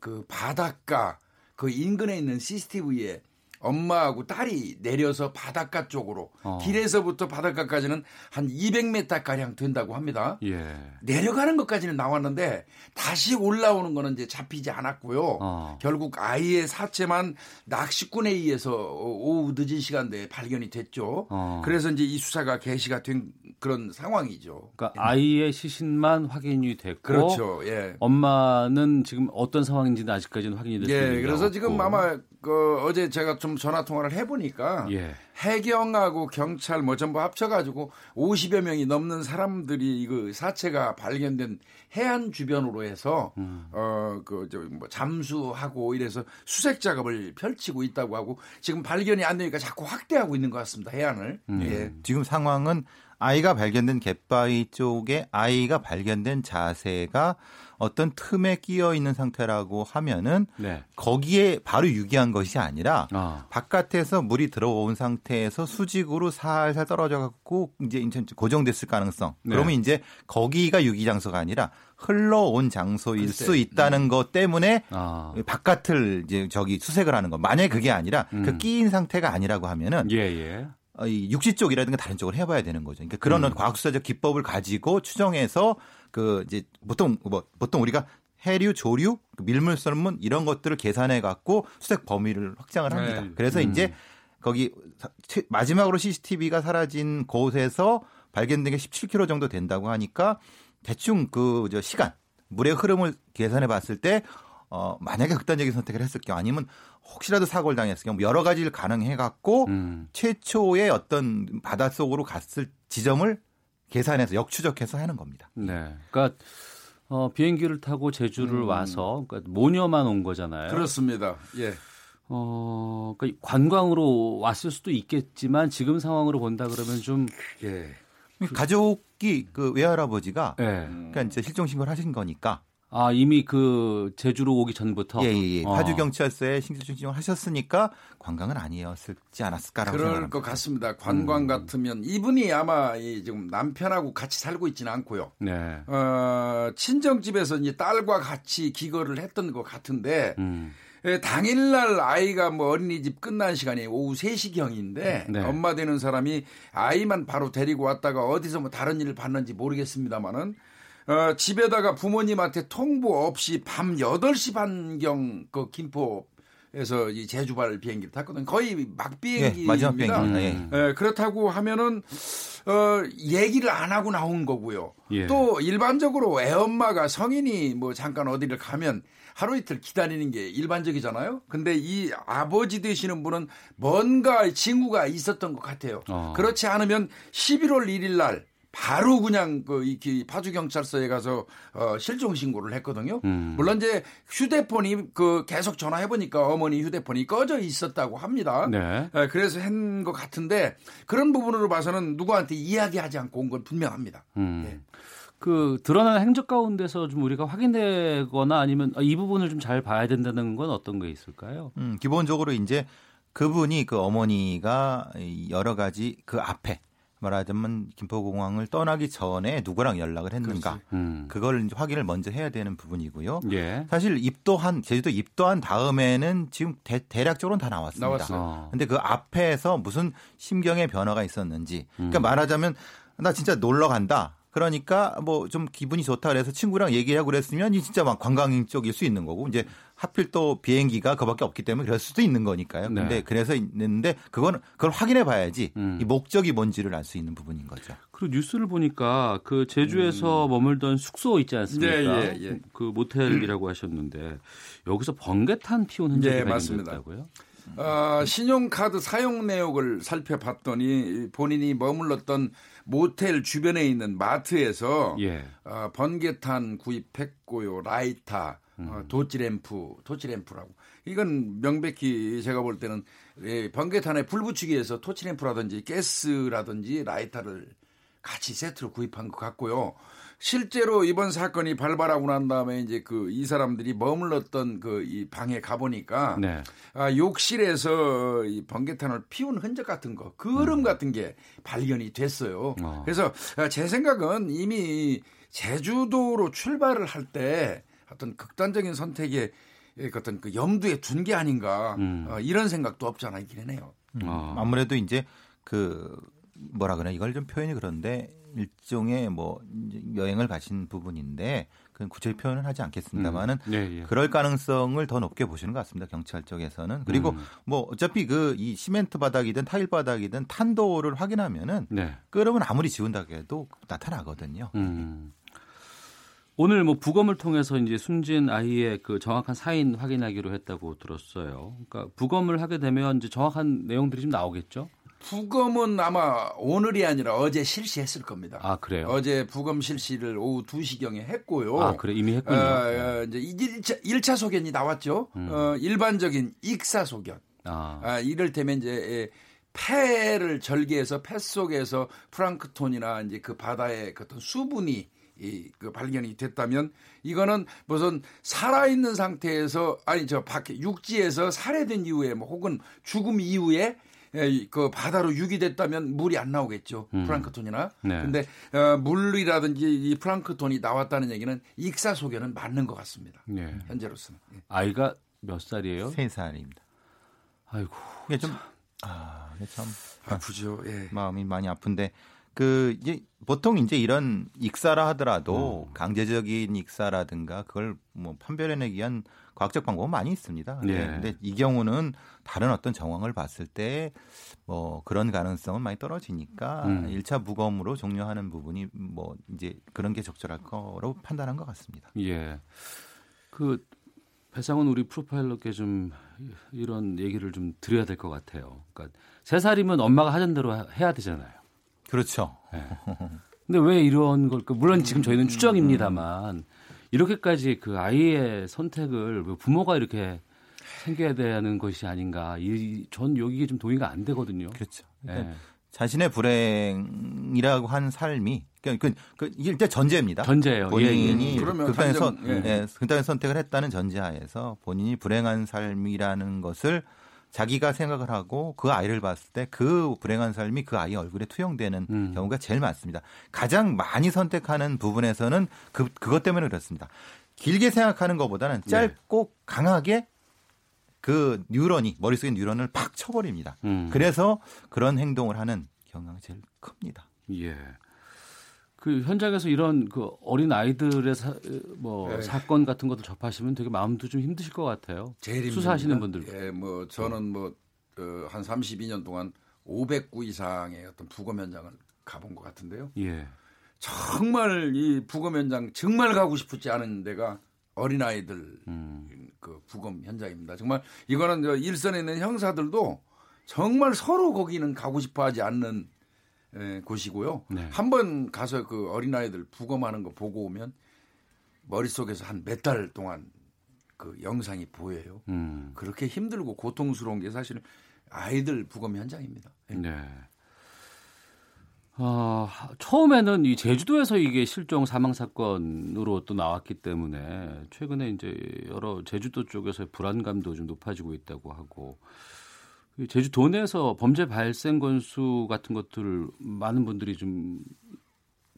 그 바닷가 그 인근에 있는 CCTV에 엄마하고 딸이 내려서 바닷가 쪽으로 어. 길에서부터 바닷가까지는 한 200m 가량 된다고 합니다. 예. 내려가는 것까지는 나왔는데 다시 올라오는 거는 이제 잡히지 않았고요. 어. 결국 아이의 사체만 낚시꾼에 의해서 오후 늦은 시간대에 발견이 됐죠. 어. 그래서 이제 이 수사가 개시가 된 그런 상황이죠. 그러니까 예. 아이의 시신만 확인이 됐고 그렇죠. 예. 엄마는 지금 어떤 상황인지는 아직까지는 확인이 됐습니다. 예. 그래서 지금 아마 그 어제 제가 좀 전화 통화를 해보니까 예. 해경하고 경찰 뭐 전부 합쳐가지고 50여 명이 넘는 사람들이 이거 사체가 발견된 해안 주변으로 해서 음. 어그 저뭐 잠수하고 이래서 수색 작업을 펼치고 있다고 하고 지금 발견이 안 되니까 자꾸 확대하고 있는 것 같습니다 해안을. 음. 예. 지금 상황은 아이가 발견된 갯바위 쪽에 아이가 발견된 자세가 어떤 틈에 끼어 있는 상태라고 하면은 네. 거기에 바로 유기한 것이 아니라 아. 바깥에서 물이 들어온 상태에서 수직으로 살살 떨어져 갖고 이제 고정됐을 가능성. 네. 그러면 이제 거기가 유기 장소가 아니라 흘러온 장소일 글쎄. 수 있다는 음. 것 때문에 아. 바깥을 이제 저기 수색을 하는 거. 만약에 그게 아니라 그 음. 그 끼인 상태가 아니라고 하면은 예, 예. 어, 이 육지 쪽이라든가 다른 쪽을 해봐야 되는 거죠. 그러니까 그런 음. 과학수사적 기법을 가지고 추정해서 그 이제 보통 뭐 보통 우리가 해류, 조류, 그 밀물 썰문 이런 것들을 계산해 갖고 수색 범위를 확장을 합니다. 네. 그래서 음. 이제 거기 마지막으로 CCTV가 사라진 곳에서 발견된 게 17km 정도 된다고 하니까 대충 그 저 시간 물의 흐름을 계산해 봤을 때 어, 만약에 극단적인 선택을 했을 경우 아니면 혹시라도 사고를 당했을 경우 여러 가지를 가능해 갖고 음. 최초의 어떤 바닷속으로 갔을 지점을 계산해서 역추적해서 하는 겁니다. 네. 그러니까 어, 비행기를 타고 제주를 음. 와서 그러니까 모녀만 온 거잖아요. 그렇습니다. 예. 어, 그러니까 관광으로 왔을 수도 있겠지만 지금 상황으로 본다 그러면 좀 예. 가족이 그 외할아버지가 예. 그러니까 이제 실종 신고를 하신 거니까 아 이미 그 제주로 오기 전부터 예, 예, 예. 어. 파주 경찰서에 신규 신청을 하셨으니까 관광은 아니었을지 않았을까라고 그럴 생각합니다. 것 같습니다. 관광 음. 같으면 이분이 아마 이 지금 남편하고 같이 살고 있지는 않고요. 네. 어, 친정 집에서 이제 딸과 같이 기거를 했던 것 같은데. 음. 예, 당일날 아이가 뭐 어린이집 끝난 시간이 오후 3시경인데 네. 엄마 되는 사람이 아이만 바로 데리고 왔다가 어디서 뭐 다른 일을 봤는지 모르겠습니다만은 어, 집에다가 부모님한테 통보 없이 밤 8시 반경 그 김포 에서 이 제주발 비행기를 탔거든요. 거의 막 비행기입니다. 예, 마지막 비행기. 예. 예, 그렇다고 하면은 어 얘기를 안 하고 나온 거고요. 예. 또 일반적으로 애엄마가 성인이 뭐 잠깐 어디를 가면 하루 이틀 기다리는 게 일반적이잖아요. 근데 이 아버지 되시는 분은 뭔가 징후가 있었던 것 같아요. 어. 그렇지 않으면 11월 1일 날 바로 그냥 그 이렇게 파주 경찰서에 가서 어 실종 신고를 했거든요. 음. 물론 이제 휴대폰이 그 계속 전화해 보니까 어머니 휴대폰이 꺼져 있었다고 합니다. 네. 네 그래서 한 것 같은데 그런 부분으로 봐서는 누구한테 이야기하지 않고 온 건 분명합니다. 음. 네. 그 드러난 행적 가운데서 좀 우리가 확인되거나 아니면 이 부분을 좀 잘 봐야 된다는 건 어떤 게 있을까요? 음, 기본적으로 이제 그분이 그 어머니가 여러 가지 그 앞에 말하자면 김포공항을 떠나기 전에 누구랑 연락을 했는가 음. 그걸 확인을 먼저 해야 되는 부분이고요. 예. 사실 입도한 제주도 입도한 다음에는 지금 대, 략적으로는 다 나왔습니다. 나왔어요. 근데 그 앞에서 무슨 심경의 변화가 있었는지 그러니까 음. 말하자면 나 진짜 놀러 간다. 그러니까 뭐 좀 기분이 좋다 그래서 친구랑 얘기하고 그랬으면 이 진짜 막 관광인 쪽일 수 있는 거고 이제 하필 또 비행기가 그밖에 없기 때문에 그럴 수도 있는 거니까요. 근데 네. 그래서 있는데 그거는 그걸 확인해 봐야지 음. 이 목적이 뭔지를 알 수 있는 부분인 거죠. 그리고 뉴스를 보니까 그 제주에서 음. 머물던 숙소 있지 않습니까? 네, 예, 예. 그 모텔이라고 하셨는데 여기서 번개탄 피운 흔적이 네, 발견됐다고요? 어, 신용카드 사용 내역을 살펴봤더니 본인이 머물렀던 모텔 주변에 있는 마트에서 예. 어, 번개탄 구입했고요. 라이터, 어, 음. 어, 토치램프, 토치램프라고. 이건 명백히 제가 볼 때는 예, 번개탄에 불 붙이기 위해서 토치램프라든지 가스라든지 라이터를 같이 세트로 구입한 것 같고요. 실제로 이번 사건이 발발하고 난 다음에 이제 그 이 사람들이 머물렀던 그 이 방에 가보니까 네. 아, 욕실에서 이 번개탄을 피운 흔적 같은 거, 그을음 음. 같은 게 발견이 됐어요. 어. 그래서 아, 제 생각은 이미 제주도로 출발을 할때 어떤 극단적인 선택에 어떤 그 염두에 둔 게 아닌가 음. 어, 이런 생각도 없잖아 있기는 해요. 음. 아무래도 이제 그 뭐라 그래 이걸 좀 표현이 그런데 일종의 뭐 여행을 가신 부분인데 그 구체적 표현은 하지 않겠습니다만은 음. 예, 예. 그럴 가능성을 더 높게 보시는 것 같습니다 경찰 쪽에서는 그리고 음. 뭐 어차피 그 이 시멘트 바닥이든 타일 바닥이든 탄도를 확인하면은 네. 끓으면 아무리 지운다고 해도 나타나거든요. 음. 오늘 뭐 부검을 통해서 이제 숨진 아이의 그 정확한 사인 확인하기로 했다고 들었어요. 그러니까 부검을 하게 되면 이제 정확한 내용들이 좀 나오겠죠. 부검은 아마 오늘이 아니라 어제 실시했을 겁니다. 아, 그래요? 어제 부검 실시를 오후 2시경에 했고요. 아, 그래. 이미 했군요. 어, 어, 이제 1차, 1차 소견이 나왔죠. 음. 어, 일반적인 익사 소견. 아. 아, 이를테면 이제 예, 폐를 절개해서 폐 속에서 프랑크톤이나 이제 그 바다의 그 어떤 수분이 이, 그 발견이 됐다면 이거는 무슨 살아있는 상태에서 아니 저 밖에 육지에서 살해된 이후에 뭐 혹은 죽음 이후에 예, 그 바다로 유기됐다면 물이 안 나오겠죠. 음. 플랑크톤이나. 네. 근데 어, 물이라든지 이 플랑크톤이 나왔다는 얘기는 익사 소견은 맞는 것 같습니다. 네. 현재로서는. 예. 아이가 몇 살이에요? 세 살입니다. 아이고. 이게 좀 아, 이게 참 아프죠. 예. 마음이 많이 아픈데 그 이제 보통 이제 이런 익사라 하더라도 음. 강제적인 익사라든가 그걸 뭐 판별해내기 위한 과학적 방법은 많이 있습니다. 네. 근데 이 경우는 다른 어떤 정황을 봤을 때 뭐 그런 가능성은 많이 떨어지니까 음. 1차 부검으로 종료하는 부분이 뭐 이제 그런 게 적절할 거로 판단한 것 같습니다. 예. 그 배상은 우리 프로파일러께 좀 이런 얘기를 좀 드려야 될 것 같아요. 그러니까 세 살이면 엄마가 하던 대로 해야 되잖아요. 그렇죠. 네. 근데 왜 이런 걸까? 물론 지금 저희는 추정입니다만 이렇게까지 그 아이의 선택을 부모가 이렇게 생겨야 되는 것이 아닌가. 이, 전 여기에 좀 동의가 안 되거든요. 그렇죠. 그러니까 네. 자신의 불행이라고 한 삶이 그러니까 그, 그 일단 전제입니다. 전제예요. 본인이 예, 예. 극단의 선, 예. 예, 극단의 선택을 했다는 전제하에서 본인이 불행한 삶이라는 것을 자기가 생각을 하고 그 아이를 봤을 때 그 불행한 삶이 그 아이 얼굴에 투영되는 음. 경우가 제일 많습니다. 가장 많이 선택하는 부분에서는 그 그것 때문에 그렇습니다. 길게 생각하는 것보다는 네. 짧고 네. 강하게 그 뉴런이 머릿속에 뉴런을 팍 쳐버립니다. 음. 그래서 그런 행동을 하는 경향이 제일 큽니다. 예. 그 현장에서 이런 그 어린 아이들의 사, 뭐 네. 사건 같은 것도 접하시면 되게 마음도 좀 힘드실 것 같아요. 수사하시는 분들. 예, 뭐 저는 뭐한 어, 32년 동안 500구 이상의 어떤 부검 현장을 가본 것 같은데요. 예. 정말 이 부검 현장 정말 가고 싶지 않은 데가 어린 아이들 음. 그 부검 현장입니다. 정말 이거는 일선에 있는 형사들도 정말 서로 거기는 가고 싶어하지 않는 예, 곳이고요. 네. 한번 가서 그 어린아이들 부검하는 거 보고 오면 머릿속에서 한 몇 달 동안 그 영상이 보여요. 음. 그렇게 힘들고 고통스러운 게 사실은 아이들 부검 현장입니다. 예. 네. 어, 처음에는 이 제주도에서 이게 실종 사망 사건으로 또 나왔기 때문에 최근에 이제 여러 제주도 쪽에서 불안감도 좀 높아지고 있다고 하고 제주도 내에서 범죄 발생 건수 같은 것들을 많은 분들이 좀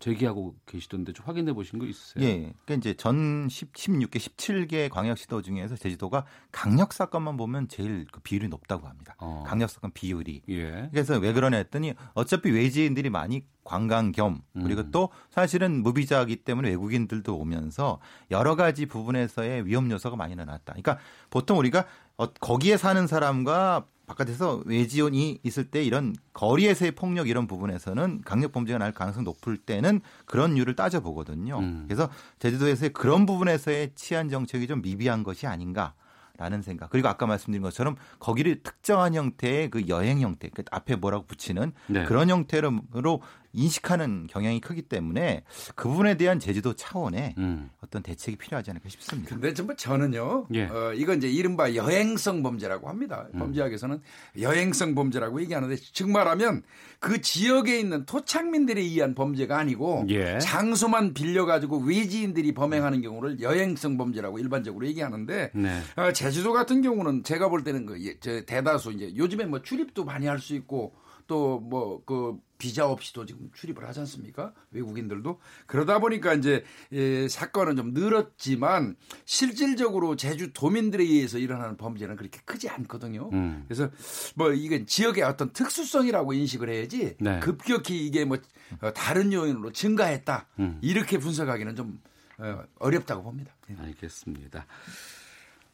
제기하고 계시던데 좀 확인해 보신 거 있으세요? 예. 그러니까 이제 전 10, 16개, 17개 광역시도 중에서 제주도가 강력 사건만 보면 제일 그 비율이 높다고 합니다. 어. 강력 사건 비율이. 예. 그래서 왜 그러냐 했더니 어차피 외지인들이 많이 관광 겸 그리고 음. 또 사실은 무비자이기 때문에 외국인들도 오면서 여러 가지 부분에서의 위험 요소가 많이 나왔다. 그러니까 보통 우리가 어, 거기에 사는 사람과 바깥에서 외지원이 있을 때 이런 거리에서의 폭력 이런 부분에서는 강력 범죄가 날 가능성 높을 때는 그런 이유를 따져보거든요. 음. 그래서 제주도에서의 그런 부분에서의 치안 정책이 좀 미비한 것이 아닌가. 라는 생각. 그리고 아까 말씀드린 것처럼 거기를 특정한 형태의 그 여행 형태, 그 앞에 뭐라고 붙이는 네. 그런 형태로 인식하는 경향이 크기 때문에 그 부분에 대한 제주도 차원의 음. 어떤 대책이 필요하지 않을까 싶습니다. 근데 정말 저는요, 예. 어, 이건 이제 이른바 여행성 범죄라고 합니다. 음. 범죄학에서는 여행성 범죄라고 얘기하는데 즉 말하면 그 지역에 있는 토착민들에 의한 범죄가 아니고 예. 장소만 빌려가지고 외지인들이 범행하는 경우를 여행성 범죄라고 일반적으로 얘기하는데 네. 어, 제주도 같은 경우는 제가 볼 때는 그 대다수 이제 요즘에 뭐 출입도 많이 할 수 있고 또 뭐 그 비자 없이도 지금 출입을 하지 않습니까? 외국인들도 그러다 보니까 이제 예, 사건은 좀 늘었지만 실질적으로 제주 도민들에 의해서 일어나는 범죄는 그렇게 크지 않거든요. 음. 그래서 뭐 이건 지역의 어떤 특수성이라고 인식을 해야지 네. 급격히 이게 뭐 어, 다른 요인으로 증가했다 음. 이렇게 분석하기는 좀 어, 어렵다고 봅니다. 예. 알겠습니다.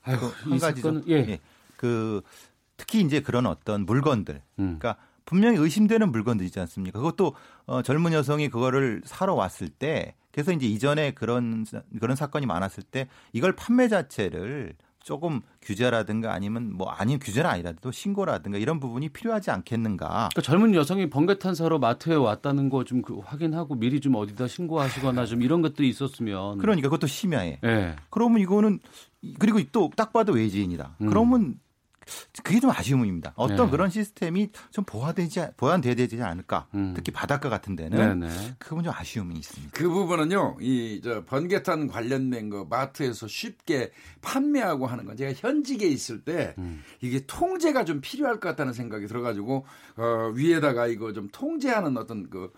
아이고, 한 가지 좀 예. 예. 그 특히 이제 그런 어떤 물건들, 음. 그러니까 분명히 의심되는 물건들이지 않습니까? 그것도 어, 젊은 여성이 그거를 사러 왔을 때 그래서 이제 이전에 그런 그런 사건이 많았을 때 이걸 판매 자체를 조금 규제라든가 아니면 뭐 아니면 규제는 아니라도 신고라든가 이런 부분이 필요하지 않겠는가. 그러니까 젊은 여성이 번개탄 사러 마트에 왔다는 거 좀 그 확인하고 미리 좀 어디다 신고하시거나 좀 이런 것들이 있었으면. 그러니까 그것도 심야에. 네. 그러면 이거는 그리고 또 딱 봐도 외지인이다. 음. 그러면 그게 좀 아쉬움입니다. 어떤 네. 그런 시스템이 좀 보완되지 보완돼야 되지 않을까? 음. 특히 바닷가 같은 데는 네, 네. 그건 좀 아쉬움이 있습니다. 그 부분은요, 이 저 번개탄 관련된 거 마트에서 쉽게 판매하고 하는 건 제가 현직에 있을 때 음. 이게 통제가 좀 필요할 것 같다는 생각이 들어가지고 어, 위에다가 이거 좀 통제하는 어떤 그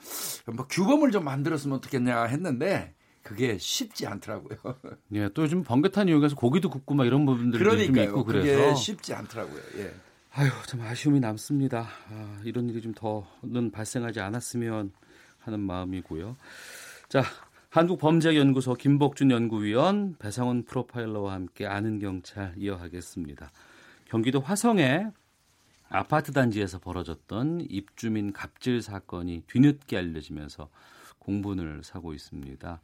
뭐 규범을 좀 만들었으면 어떻겠냐 했는데 그게 쉽지 않더라고요. 예, 또 요즘 번개탄 이용해서 고기도 굽고 막 이런 부분들이 그러니까요. 좀 있고 그래서 그게 쉽지 않더라고요. 예. 아유, 참 아쉬움이 남습니다. 아, 이런 일이 좀 더는 발생하지 않았으면 하는 마음이고요. 자, 한국범죄연구소 김복준 연구위원, 배상훈 프로파일러와 함께 아는 경찰 이어가겠습니다. 경기도 화성에 아파트 단지에서 벌어졌던 입주민 갑질 사건이 뒤늦게 알려지면서 공분을 사고 있습니다.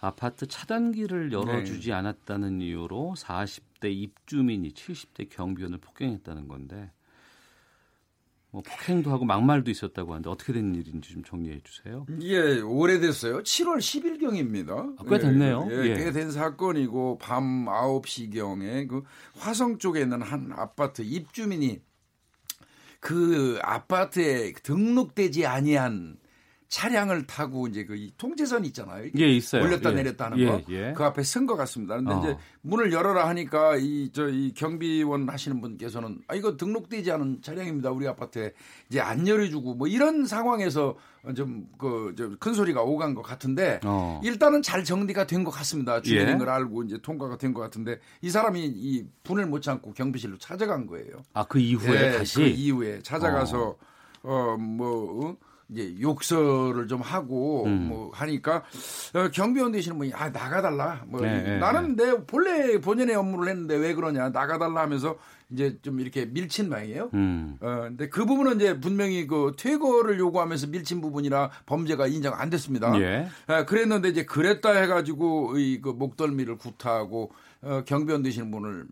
아파트 차단기를 열어주지 네. 않았다는 이유로 40대 입주민이 70대 경비원을 폭행했다는 건데 뭐 폭행도 하고 막말도 있었다고 하는데 어떻게 된 일인지 좀 정리해 주세요. 예, 오래됐어요. 7월 10일경입니다. 아, 꽤 됐네요. 예, 예, 예. 꽤된 사건이고 밤 9시경에 그 화성 쪽에 있는 한 아파트 입주민이 그 아파트에 등록되지 아니한 차량을 타고 이제 그 통제선 있잖아요. 예, 있어요. 올렸다 예. 내렸다 하는 예, 거. 예. 그 앞에 쓴것 같습니다. 그런데 어. 이제 문을 열어라 하니까 이, 저, 이 경비원 하시는 분께서는 아, 이거 등록되지 않은 차량입니다. 우리 아파트에 이제 안 열어주고 뭐 이런 상황에서 좀 그, 큰 소리가 오간 것 같은데 어. 일단은 잘 정리가 된 것 같습니다. 주민인 예. 걸 알고 이제 통과가 된 것 같은데 이 사람이 이 분을 못 참고 경비실로 찾아간 거예요. 아, 그 이후에 네, 다시? 그 이후에 찾아가서 어, 어 뭐, 어? 이제 욕설을 좀 하고 음. 뭐 하니까 어, 경비원 되시는 분이 아 나가달라 뭐 네, 네, 나는 네. 내 본래 본연의 업무를 했는데 왜 그러냐 나가달라 하면서 이제 좀 이렇게 밀친 모양이에요. 음. 어 근데 그 부분은 이제 분명히 그 퇴거를 요구하면서 밀친 부분이라 범죄가 인정 안 됐습니다. 예. 어, 그랬는데 이제 그랬다 해가지고 이 그 목덜미를 구타하고 어, 경비원 되시는 분을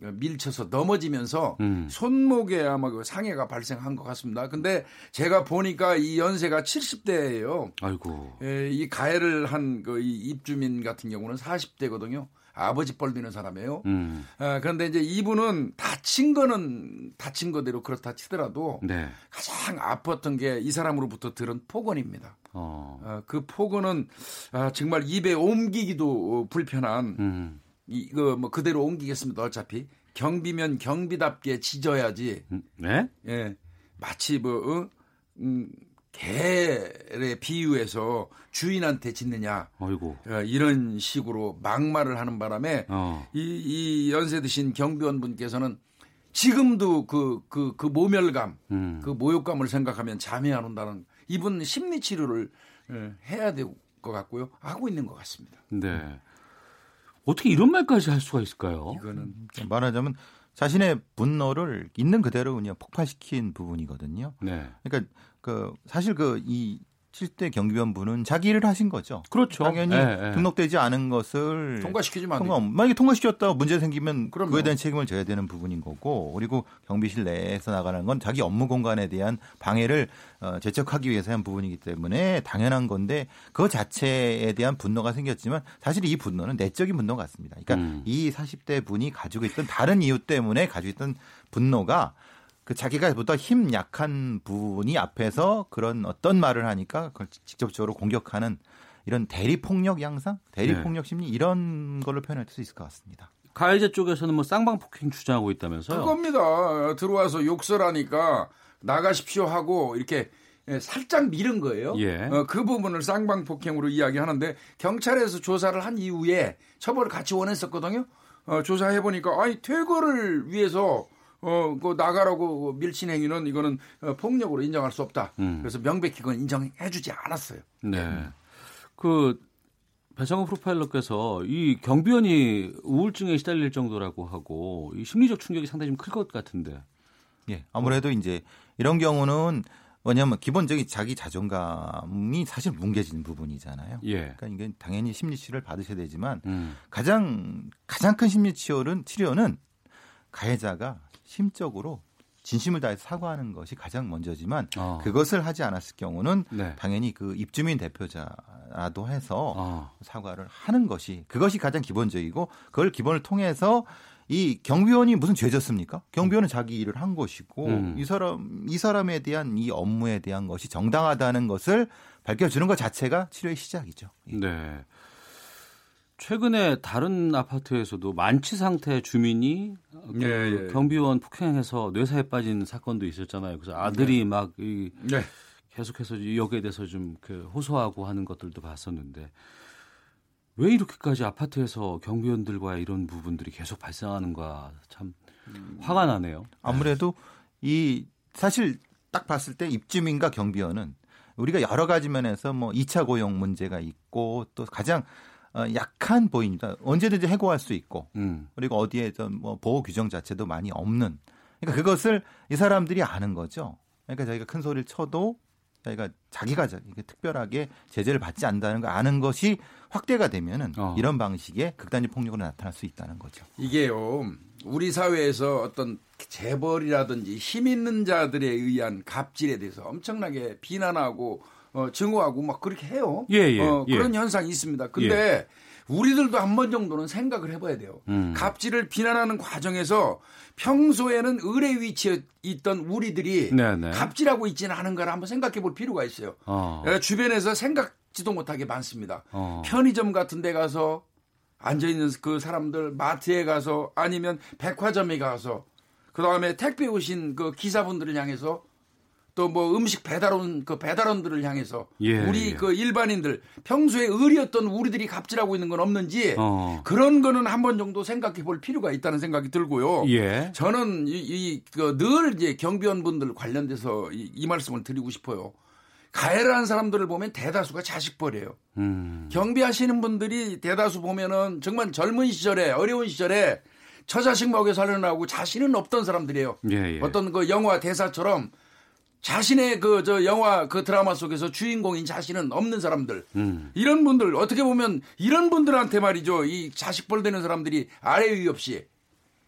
밀쳐서 넘어지면서 음. 손목에 아마 그 상해가 발생한 것 같습니다. 근데 제가 보니까 이 연세가 70대예요. 아이고. 예, 이 가해를 한 그 입주민 같은 경우는 40대거든요. 아버지 뻘미는 사람이에요. 음. 아, 그런데 이제 이분은 다친 거는 다친 거대로 그렇다 치더라도 네. 가장 아팠던 게 이 사람으로부터 들은 폭언입니다. 어. 아, 그 폭언은 아, 정말 입에 옮기기도 불편한 음. 이거 뭐 그대로 옮기겠습니다. 어차피 경비면 경비답게 짖어야지. 음, 네? 예. 마치 뭐 어? 음, 개를 비유해서 주인한테 짓느냐. 어이고. 어, 이런 식으로 막말을 하는 바람에 어. 이, 이 연세 드신 경비원 분께서는 지금도 그, 그, 그 모멸감, 음. 그 모욕감을 생각하면 잠이 안 온다는 이분 심리 치료를 예, 해야 될 것 같고요. 하고 있는 것 같습니다. 네. 어떻게 이런 말까지 할 수가 있을까요? 이거는 말하자면 자신의 분노를 있는 그대로 그냥 폭발시킨 부분이거든요. 네. 그러니까 그 사실 그 이 7대 경비원분은 자기 일을 하신 거죠. 그렇죠. 당연히 네, 네. 등록되지 않은 것을 통과시키지만 통과, 만약에 통과시켰다 문제 생기면 그럼요. 그에 대한 책임을 져야 되는 부분인 거고 그리고 경비실 내에서 나가는 건 자기 업무 공간에 대한 방해를 어, 제척하기 위해서 한 부분이기 때문에 당연한 건데 그 자체에 대한 분노가 생겼지만 사실 이 분노는 내적인 분노 같습니다. 그러니까 음. 이 40대 분이 가지고 있던 다른 이유 때문에 가지고 있던 분노가 그 자기가 보다 힘 약한 분이 앞에서 그런 어떤 말을 하니까 그걸 직접적으로 공격하는 이런 대리 폭력 양상, 대리 네. 폭력 심리 이런 걸로 표현할 수 있을 것 같습니다. 가해자 쪽에서는 뭐 쌍방 폭행 주장하고 있다면서요? 그겁니다. 들어와서 욕설하니까 나가십시오 하고 이렇게 살짝 밀은 거예요. 예. 어, 그 부분을 쌍방 폭행으로 이야기하는데 경찰에서 조사를 한 이후에 처벌을 같이 원했었거든요. 어, 조사해 보니까 아니 퇴거를 위해서 어, 그 나가라고 밀친 행위는 이거는 어, 폭력으로 인정할 수 없다. 음. 그래서 명백히 그건 인정해주지 않았어요. 네. 그 배상호 프로파일러께서 이 경비원이 우울증에 시달릴 정도라고 하고 이 심리적 충격이 상당히 좀 클 것 같은데. 예. 아무래도 이제 이런 경우는 뭐냐면 기본적인 자기 자존감이 사실 뭉개지는 부분이잖아요. 예. 그러니까 이게 당연히 심리 치료를 받으셔야 되지만 음. 가장 가장 큰 심리 치료는 치료는 가해자가 심적으로 진심을 다해서 사과하는 것이 가장 먼저지만 어. 그것을 하지 않았을 경우는 네. 당연히 그 입주민 대표자라도 해서 어. 사과를 하는 것이 그것이 가장 기본적이고 그걸 기본을 통해서 이 경비원이 무슨 죄졌습니까? 경비원은 자기 일을 한 것이고 음. 이 사람 이 사람에 대한 이 업무에 대한 것이 정당하다는 것을 밝혀주는 것 자체가 치료의 시작이죠. 예. 네. 최근에 다른 아파트에서도 만취 상태 주민이 그 예, 예. 경비원 폭행해서 뇌사에 빠진 사건도 있었잖아요. 그래서 아들이 네. 막 이, 네. 계속해서 여기에 대해서 좀 그 호소하고 하는 것들도 봤었는데 왜 이렇게까지 아파트에서 경비원들과 이런 부분들이 계속 발생하는가 참 음. 화가 나네요. 아무래도 이 사실 딱 봤을 때 입주민과 경비원은 우리가 여러 가지 면에서 뭐 2차 고용 문제가 있고 또 가장 어, 약한 보입니다. 언제든지 해고할 수 있고 음. 그리고 어디에서 뭐 보호 규정 자체도 많이 없는. 그러니까 그것을 이 사람들이 아는 거죠. 그러니까 자기가 큰 소리를 쳐도 자기가 자기가 특별하게 제재를 받지 않는다는 걸 아는 것이 확대가 되면은 어. 이런 방식의 극단적 폭력으로 나타날 수 있다는 거죠. 이게요. 우리 사회에서 어떤 재벌이라든지 힘 있는 자들에 의한 갑질에 대해서 엄청나게 비난하고 어, 증오하고 막 그렇게 해요. 예, 예, 어, 예. 그런 예. 현상이 있습니다. 근데 예. 우리들도 한 번 정도는 생각을 해봐야 돼요. 음. 갑질을 비난하는 과정에서 평소에는 의뢰 위치에 있던 우리들이 네네. 네. 갑질하고 있지는 않은가를 한번 생각해 볼 필요가 있어요. 어. 예, 주변에서 생각지도 못하게 많습니다. 어. 편의점 같은 데 가서 앉아있는 그 사람들, 마트에 가서 아니면 백화점에 가서 그 다음에 택배 오신 그 기사분들을 향해서 또 뭐 음식 배달원 그 배달원들을 향해서 예, 우리 예. 그 일반인들 평소에 의리였던 우리들이 갑질하고 있는 건 없는지 어. 그런 거는 한 번 정도 생각해 볼 필요가 있다는 생각이 들고요. 예. 저는 이늘 이제 경비원분들 관련돼서 이, 이, 말씀을 드리고 싶어요. 가해를 한 사람들을 보면 대다수가 자식벌이에요. 음. 경비하시는 분들이 대다수 보면은 정말 젊은 시절에 어려운 시절에 처자식 먹여 살려나고 자신은 없던 사람들이에요. 예, 예. 어떤 그 영화 대사처럼 자신의 그 저 영화 그 드라마 속에서 주인공인 자신은 없는 사람들 음. 이런 분들 어떻게 보면 이런 분들한테 말이죠 이 자식벌 되는 사람들이 아래 위 없이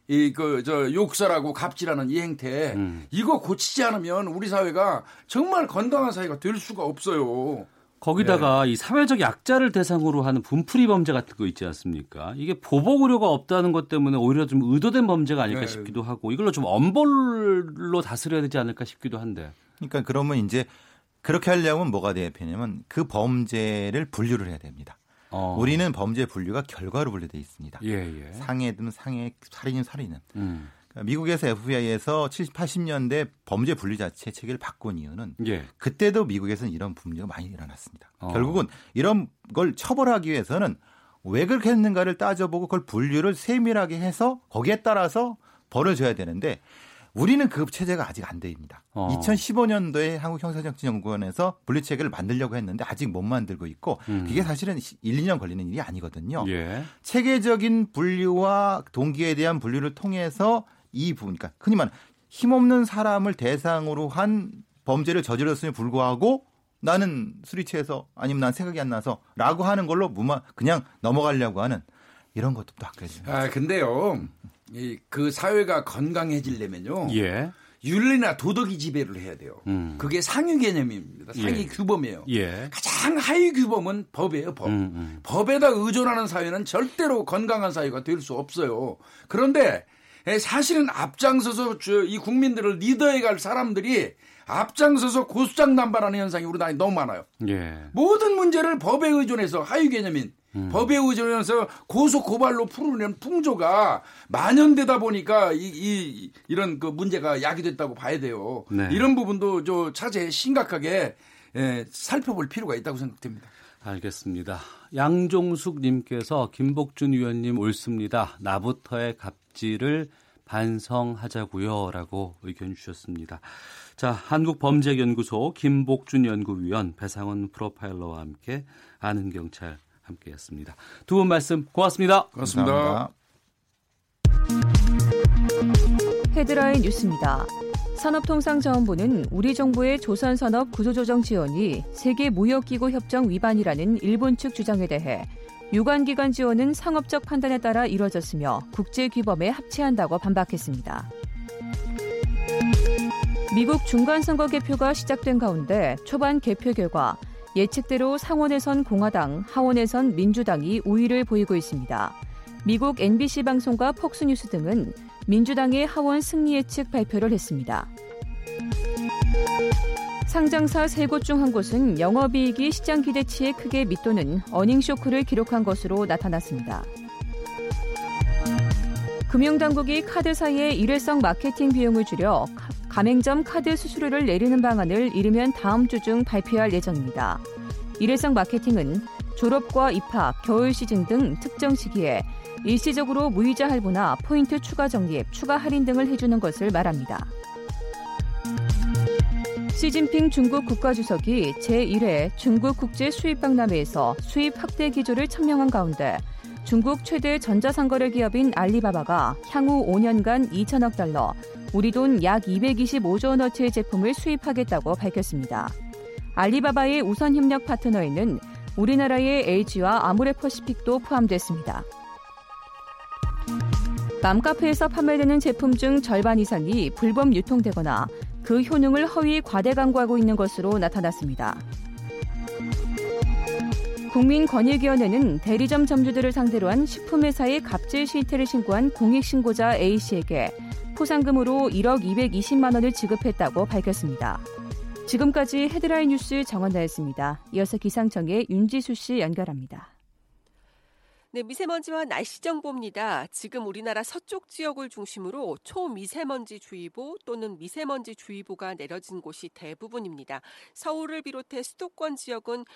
이 그 저 욕설하고 갑질하는 이 행태 음. 이거 고치지 않으면 우리 사회가 정말 건강한 사회가 될 수가 없어요. 거기다가 네. 이 사회적 약자를 대상으로 하는 분풀이 범죄 같은 거 있지 않습니까? 이게 보복 의료가 없다는 것 때문에 오히려 좀 의도된 범죄가 아닐까 네. 싶기도 하고 이걸로 좀 엄벌로 다스려야 되지 않을까 싶기도 한데. 그러니까 그러면 이제 그렇게 하려면 뭐가 돼야 되냐면 그 범죄를 분류를 해야 됩니다. 어. 우리는 범죄 분류가 결과로 분류돼 있습니다. 예, 예. 상해든 상해, 살인은 살인은. 음. 미국에서 FBI에서 70, 80년대 범죄 분리자체 체계를 바꾼 이유는 예. 그때도 미국에서는 이런 분쟁가 많이 일어났습니다. 어. 결국은 이런 걸 처벌하기 위해서는 왜 그렇게 했는가를 따져보고 그걸 분류를 세밀하게 해서 거기에 따라서 벌어져야 되는데 우리는 그 체제가 아직 안 돼입니다. 어. 2015년도에 한국형사정치연구원에서 분리체계를 만들려고 했는데 아직 못 만들고 있고 음. 그게 사실은 1, 2년 걸리는 일이 아니거든요. 예. 체계적인 분류와 동기에 대한 분류를 통해서 이 부분, 그러니까 흔히 말하는 힘없는 사람을 대상으로 한 범죄를 저질렀음에 불구하고 나는 술이 취해서 아니면 난 생각이 안 나서라고 하는 걸로 무마 그냥 넘어가려고 하는 이런 것도 또 됩니다. 아 근데요, 이 그 사회가 건강해지려면요. 예. 윤리나 도덕이 지배를 해야 돼요. 음. 그게 상위 개념입니다. 상위 예. 규범이에요. 예. 가장 하위 규범은 법이에요, 법. 음, 음. 법에다 의존하는 사회는 절대로 건강한 사회가 될 수 없어요. 그런데 사실은 앞장서서 이 국민들을 리더해 갈 사람들이 앞장서서 고수장 남발하는 현상이 우리나라에 너무 많아요. 예. 모든 문제를 법에 의존해서 하위 개념인 음. 법에 의존해서 고소 고발로 풀으려는 풍조가 만연되다 보니까 이, 이 이런 그 문제가 야기됐다고 봐야 돼요. 네. 이런 부분도 저 차제 심각하게 예, 살펴볼 필요가 있다고 생각됩니다. 알겠습니다. 양종숙 님께서 김복준 위원님 옳습니다. 나부터의 갑 질을 반성하자고요라고 의견 주셨습니다. 자, 한국범죄연구소 김복준 연구위원 배상원 프로파일러와 함께 아는 경찰 함께했습니다. 두 분 말씀 고맙습니다. 고맙습니다. 헤드라인 뉴스입니다. 산업통상자원부는 우리 정부의 조선산업 구조조정 지원이 세계 무역기구 협정 위반이라는 일본 측 주장에 대해 유관기관 지원은 상업적 판단에 따라 이뤄졌으며 국제규범에 합치한다고 반박했습니다. 미국 중간선거 개표가 시작된 가운데 초반 개표 결과 예측대로 상원에선 공화당, 하원에선 민주당이 우위를 보이고 있습니다. 미국 NBC 방송과 폭스뉴스 등은 민주당의 하원 승리 예측 발표를 했습니다. 상장사 세 곳 중 한 곳은 영업이익이 시장 기대치에 크게 밑도는 어닝쇼크를 기록한 것으로 나타났습니다. 금융당국이 카드사의 일회성 마케팅 비용을 줄여 가맹점 카드 수수료를 내리는 방안을 이르면 다음 주 중 발표할 예정입니다. 일회성 마케팅은 졸업과 입학, 겨울 시즌 등 특정 시기에 일시적으로 무이자 할부나 포인트 추가 적립, 추가 할인 등을 해주는 것을 말합니다. 시진핑 중국 국가주석이 제1회 중국 국제 수입 박람회에서 수입 확대 기조를 천명한 가운데 중국 최대 전자상거래 기업인 알리바바가 향후 5년간 2천억 달러, 우리 돈 약 225조 원어치의 제품을 수입하겠다고 밝혔습니다. 알리바바의 우선 협력 파트너에는 우리나라의 LG와 아모레퍼시픽도 포함됐습니다. 맘카페에서 판매되는 제품 중 절반 이상이 불법 유통되거나 그 효능을 허위 과대 광고하고 있는 것으로 나타났습니다. 국민권익위원회는 대리점 점주들을 상대로 한 식품회사의 갑질 실태를 신고한 공익신고자 A씨에게 포상금으로 1억 220만 원을 지급했다고 밝혔습니다. 지금까지 헤드라인 뉴스 정원나였습니다. 이어서 기상청의 윤지수 씨 연결합니다. 네, 미세먼지와 날씨 정보입니다. 지금 우리나라 서쪽 지역을 중심으로 초미세먼지 주의보 또는 미세먼지 주의보가 내려진 곳이 대부분입니다. 서울을 비롯해 수도권 지역은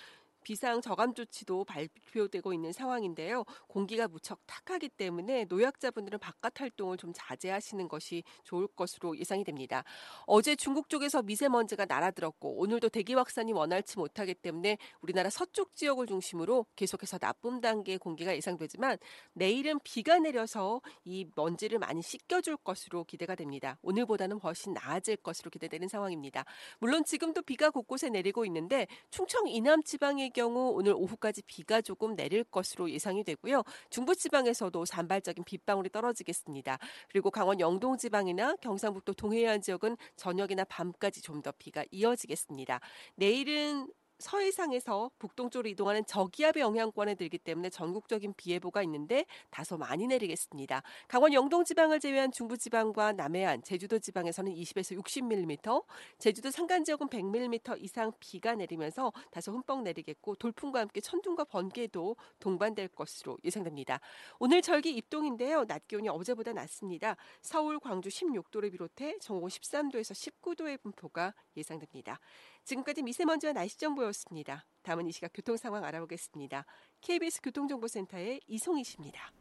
비상 저감 조치도 발표되고 있는 상황인데요. 공기가 무척 탁하기 때문에 노약자분들은 바깥 활동을 좀 자제하시는 것이 좋을 것으로 예상이 됩니다. 어제 중국 쪽에서 미세먼지가 날아들었고 오늘도 대기 확산이 원활치 못하기 때문에 우리나라 서쪽 지역을 중심으로 계속해서 나쁨 단계의 공기가 예상되지만 내일은 비가 내려서 이 먼지를 많이 씻겨줄 것으로 기대가 됩니다. 오늘보다는 훨씬 나아질 것으로 기대되는 상황입니다. 물론 지금도 비가 곳곳에 내리고 있는데 충청 이남 지방의 경우 오늘 오후까지 비가 조금 내릴 것으로 예상이 되고요. 중부지방에서도 산발적인 빗방울이 떨어지겠습니다. 그리고 강원 영동 지방이나 경상북도 동해안 지역은 저녁이나 밤까지 좀 더 비가 이어지겠습니다. 내일은 서해상에서 북동쪽으로 이동하는 저기압의 영향권에 들기 때문에 전국적인 비 예보가 있는데 다소 많이 내리겠습니다. 강원 영동 지방을 제외한 중부 지방과 남해안, 제주도 지방에서는 20에서 60mm, 제주도 산간 지역은 100mm 이상 비가 내리면서 다소 흠뻑 내리겠고 돌풍과 함께 천둥과 번개도 동반될 것으로 예상됩니다. 오늘 절기 입동인데요. 낮 기온이 어제보다 낮습니다. 서울, 광주 16도를 비롯해 전국 13도에서 19도의 분포가 예상됩니다. 지금까지 미세먼지와 날씨 정보였습니다. 다음은 이 시각 교통 상황 알아보겠습니다. KBS 교통정보센터의 이송희 씨입니다.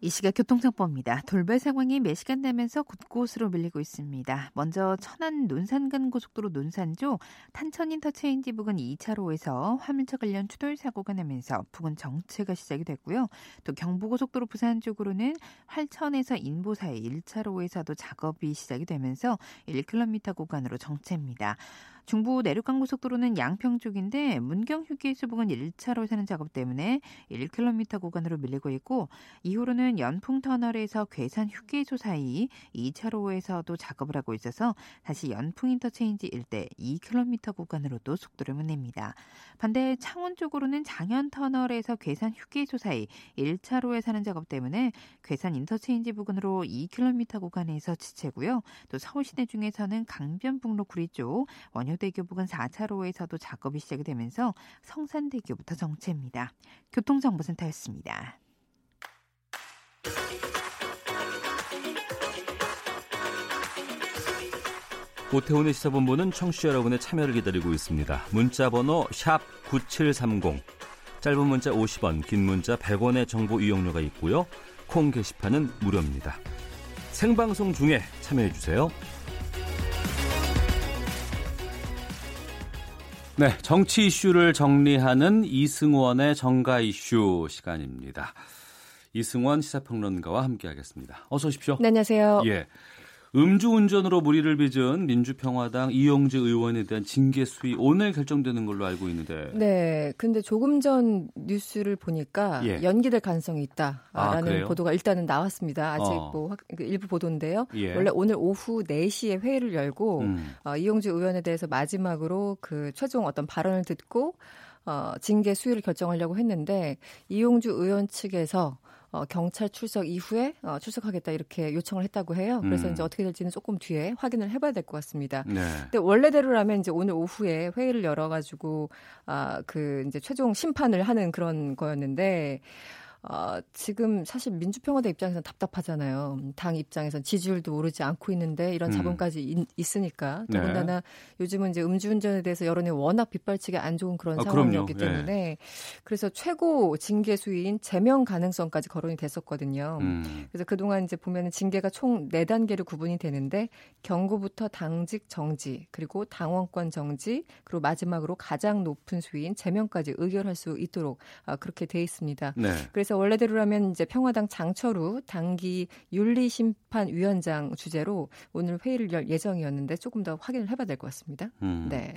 이 시각 교통정보입니다. 돌발 상황이 매시간 되면서 곳곳으로 밀리고 있습니다. 먼저 천안 논산간 고속도로 논산조 탄천 인터체인지 부근 2차로에서 화물차 관련 추돌 사고가 나면서 부근 정체가 시작이 됐고요. 또 경부고속도로 부산 쪽으로는 활천에서 인보 사이 1차로에서도 작업이 시작이 되면서 1km 구간으로 정체입니다. 중부 내륙간 고속도로는 양평 쪽인데 문경 휴게소 부근 1차로 사는 작업 때문에 1km 구간으로 밀리고 있고 이후로는 연풍 터널에서 괴산 휴게소 사이 2차로에서도 작업을 하고 있어서 다시 연풍 인터체인지 일대 2km 구간으로도 속도를 냅니다. 반대 창원 쪽으로는 장현 터널에서 괴산 휴게소 사이 1차로에 사는 작업 때문에 괴산 인터체인지 부근으로 2km 구간에서 지체고요. 또 서울 시내 중에서는 강변북로 구리 쪽 원효 대교 부근 4차로에서도 작업이 시작이 되면서 성산대교부터 정체입니다. 교통정보센터였습니다. 오태훈의 시사본부는 청취자 여러분의 참여를 기다리고 있습니다. 문자 번호 9730, 짧은 문자 50원, 긴 문자 100원의 정보 이용료가 있고요. 콩 게시판은 무료입니다. 생방송 중에 참여해 주세요. 네, 정치 이슈를 정리하는 이승원의 정가 이슈 시간입니다. 이승원 시사평론가와 함께하겠습니다. 어서 오십시오. 네, 안녕하세요. 예. 음주운전으로 무리를 빚은 민주평화당 이용재 의원에 대한 징계 수위 오늘 결정되는 걸로 알고 있는데. 네. 근데 조금 전 뉴스를 보니까 예. 연기될 가능성이 있다라는 아, 보도가 일단은 나왔습니다. 아직 어. 뭐그 일부 보도인데요. 예. 원래 오늘 오후 4시에 회의를 열고 음. 어, 이용재 의원에 대해서 마지막으로 그 최종 어떤 발언을 듣고 어, 징계 수위를 결정하려고 했는데 이용주 의원 측에서 어, 경찰 출석 이후에 어, 출석하겠다 이렇게 요청을 했다고 해요. 그래서 음. 이제 어떻게 될지는 조금 뒤에 확인을 해봐야 될 것 같습니다. 네. 근데 원래대로라면 이제 오늘 오후에 회의를 열어가지고 아, 그 이제 최종 심판을 하는 그런 거였는데 어, 지금 사실 민주평화당 입장에서는 답답하잖아요. 당 입장에서는 지지율도 오르지 않고 있는데 이런 음. 자본까지 음. 있 으니까 네. 더군다나 네. 요즘은 이제 음주운전에 대해서 여론이 워낙 빗발치기 안 좋은 그런 아, 상황이었기 그럼요. 때문에 네. 그래서 최고 징계 수위인 제명 가능성까지 거론이 됐었거든요. 음. 그래서 그동안 이제 보면은 징계가 총 4단계로 구분이 되는데 경고부터 당직 정지 그리고 당원권 정지 그리고 마지막으로 가장 높은 수위인 제명까지 의결할 수 있도록 아, 그렇게 돼 있습니다. 네. 그래서 그래서 원래대로라면 이제 평화당 장철우 당기 윤리심판위원장 주제로 오늘 회의를 열 예정이었는데 조금 더 확인을 해봐야 될 것 같습니다. 음. 네.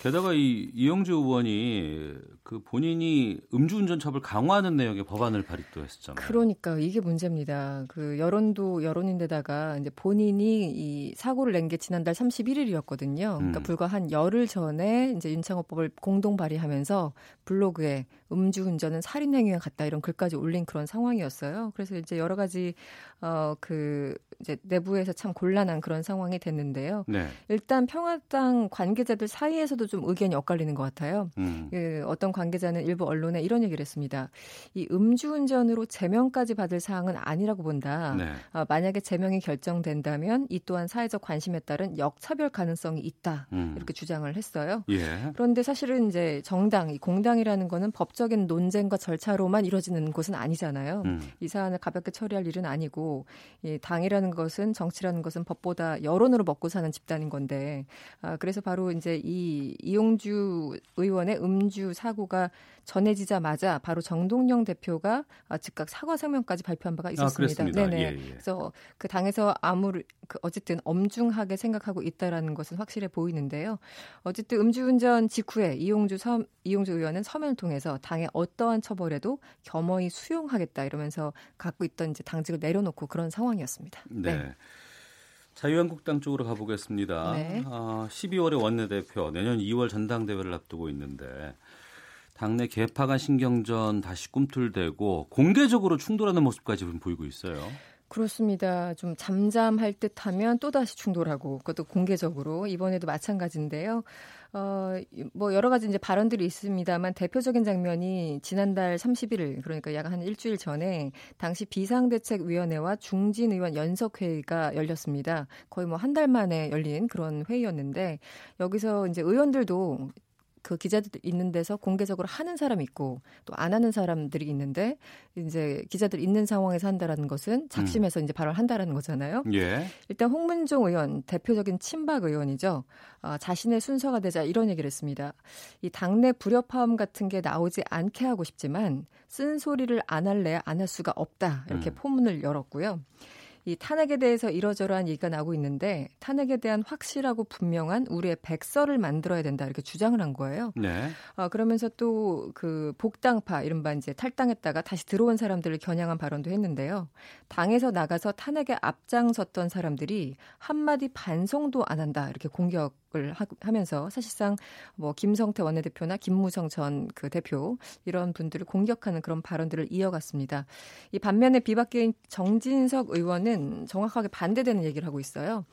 게다가 이 이영주 의원이 그 본인이 음주운전 처벌 강화하는 내용의 법안을 발의도 했었잖아요. 그러니까 이게 문제입니다. 그 여론도 여론인데다가 이제 본인이 이 사고를 낸 게 지난달 31일이었거든요. 그러니까 음. 불과 한 열흘 전에 이제 윤창호법을 공동 발의하면서 블로그에 음주운전은 살인행위와 같다 이런 글까지 올린 그런 상황이었어요. 그래서 이제 여러 가지 어그 이제 내부에서 참 곤란한 그런 상황이 됐는데요. 네. 일단 평화당 관계자들 사이에서도 좀 의견이 엇갈리는 것 같아요. 음. 그 어떤 관계자는 일부 언론에 이런 얘기를 했습니다. 이 음주운전으로 제명까지 받을 사항은 아니라고 본다. 네. 어, 만약에 제명이 결정된다면 이 또한 사회적 관심에 따른 역차별 가능성이 있다. 음. 이렇게 주장을 했어요. 예. 그런데 사실은 이제 정당, 이 공당이라는 거는 법 적인 논쟁과 절차로만 이루어지는 곳은 아니잖아요. 음. 이 사안을 가볍게 처리할 일은 아니고 이 당이라는 것은 정치라는 것은 법보다 여론으로 먹고 사는 집단인 건데 아, 그래서 바로 이제 이 이용주 의원의 음주 사고가 전해지자마자 바로 정동영 대표가 아, 즉각 사과声명까지 발표한 바가 아, 있었습니다. 아, 네네. 예, 예. 그래서 그 당에서 아무리 그 어쨌든 엄중하게 생각하고 있다라는 것은 확실해 보이는데요. 어쨌든 음주운전 직후에 이용주 섬, 이용주 의원은 서면을 통해서 당의 어떠한 처벌에도 겸허히 수용하겠다 이러면서 갖고 있던 이제 당직을 내려놓고 그런 상황이었습니다. 네. 네. 자유한국당 쪽으로 가보겠습니다. 네. 어, 12월에 원내대표, 내년 2월 전당대회를 앞두고 있는데 당내 개파 간 신경전 다시 꿈틀대고 공개적으로 충돌하는 모습까지 보이고 있어요. 그렇습니다. 좀 잠잠할 듯 하면 또 다시 충돌하고 그것도 공개적으로 이번에도 마찬가지인데요. 어, 뭐 여러 가지 이제 발언들이 있습니다만 대표적인 장면이 지난달 31일 그러니까 약 한 일주일 전에 당시 비상대책위원회와 중진 의원 연석회의가 열렸습니다. 거의 뭐 한 달 만에 열린 그런 회의였는데 여기서 이제 의원들도 그 기자들 있는 데서 공개적으로 하는 사람이 있고 또 안 하는 사람들이 있는데 이제 기자들 있는 상황에서 한다라는 것은 작심해서 음. 이제 발언 한다라는 거잖아요. 예. 일단 홍문종 의원 대표적인 친박 의원이죠. 어, 자신의 순서가 되자 이런 얘기를 했습니다. 이 당내 불협화음 같은 게 나오지 않게 하고 싶지만 쓴 소리를 안 할래 안 할 수가 없다 이렇게 음. 포문을 열었고요. 이 탄핵에 대해서 이러저러한 얘기가 나오고 있는데 탄핵에 대한 확실하고 분명한 우리의 백서를 만들어야 된다 이렇게 주장을 한 거예요. 네. 어, 그러면서 또 그 복당파 이른바 이제 탈당했다가 다시 들어온 사람들을 겨냥한 발언도 했는데요. 당에서 나가서 탄핵에 앞장섰던 사람들이 한마디 반성도 안 한다 이렇게 공격 을 하 면서 사실상 뭐 김성태 원내대표나 김무성 전 그 대표 이런 분들을 공격하는 그런 발언들을 이어갔습니다. 이 반면에 비박계인 정진석 의원은 정확하게 반대되는 얘기를 하고 있어요.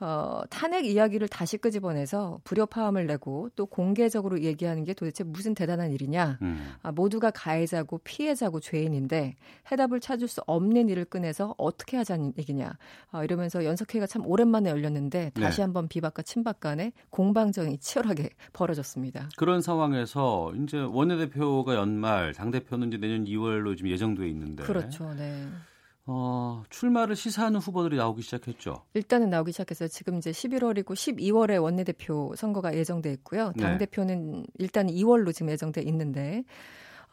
어, 탄핵 이야기를 다시 끄집어내서 불협화음을 내고 또 공개적으로 얘기하는 게 도대체 무슨 대단한 일이냐. 음. 아, 모두가 가해자고 피해자고 죄인인데 해답을 찾을 수 없는 일을 꺼내서 어떻게 하자는 얘기냐. 아, 이러면서 연석회가 참 오랜만에 열렸는데 다시 네. 한번 비박과 친박 간에 공방전이 치열하게 벌어졌습니다. 그런 상황에서 이제 원내대표가 연말, 당대표는 이제 내년 2월로 지금 예정돼 있는데. 그렇죠. 네. 어, 출마를 시사하는 후보들이 나오기 시작했죠. 일단은 나오기 시작했어요. 지금 이제 11월이고 12월에 원내대표 선거가 예정돼 있고요. 당 대표는 네. 일단 2월로 지금 예정돼 있는데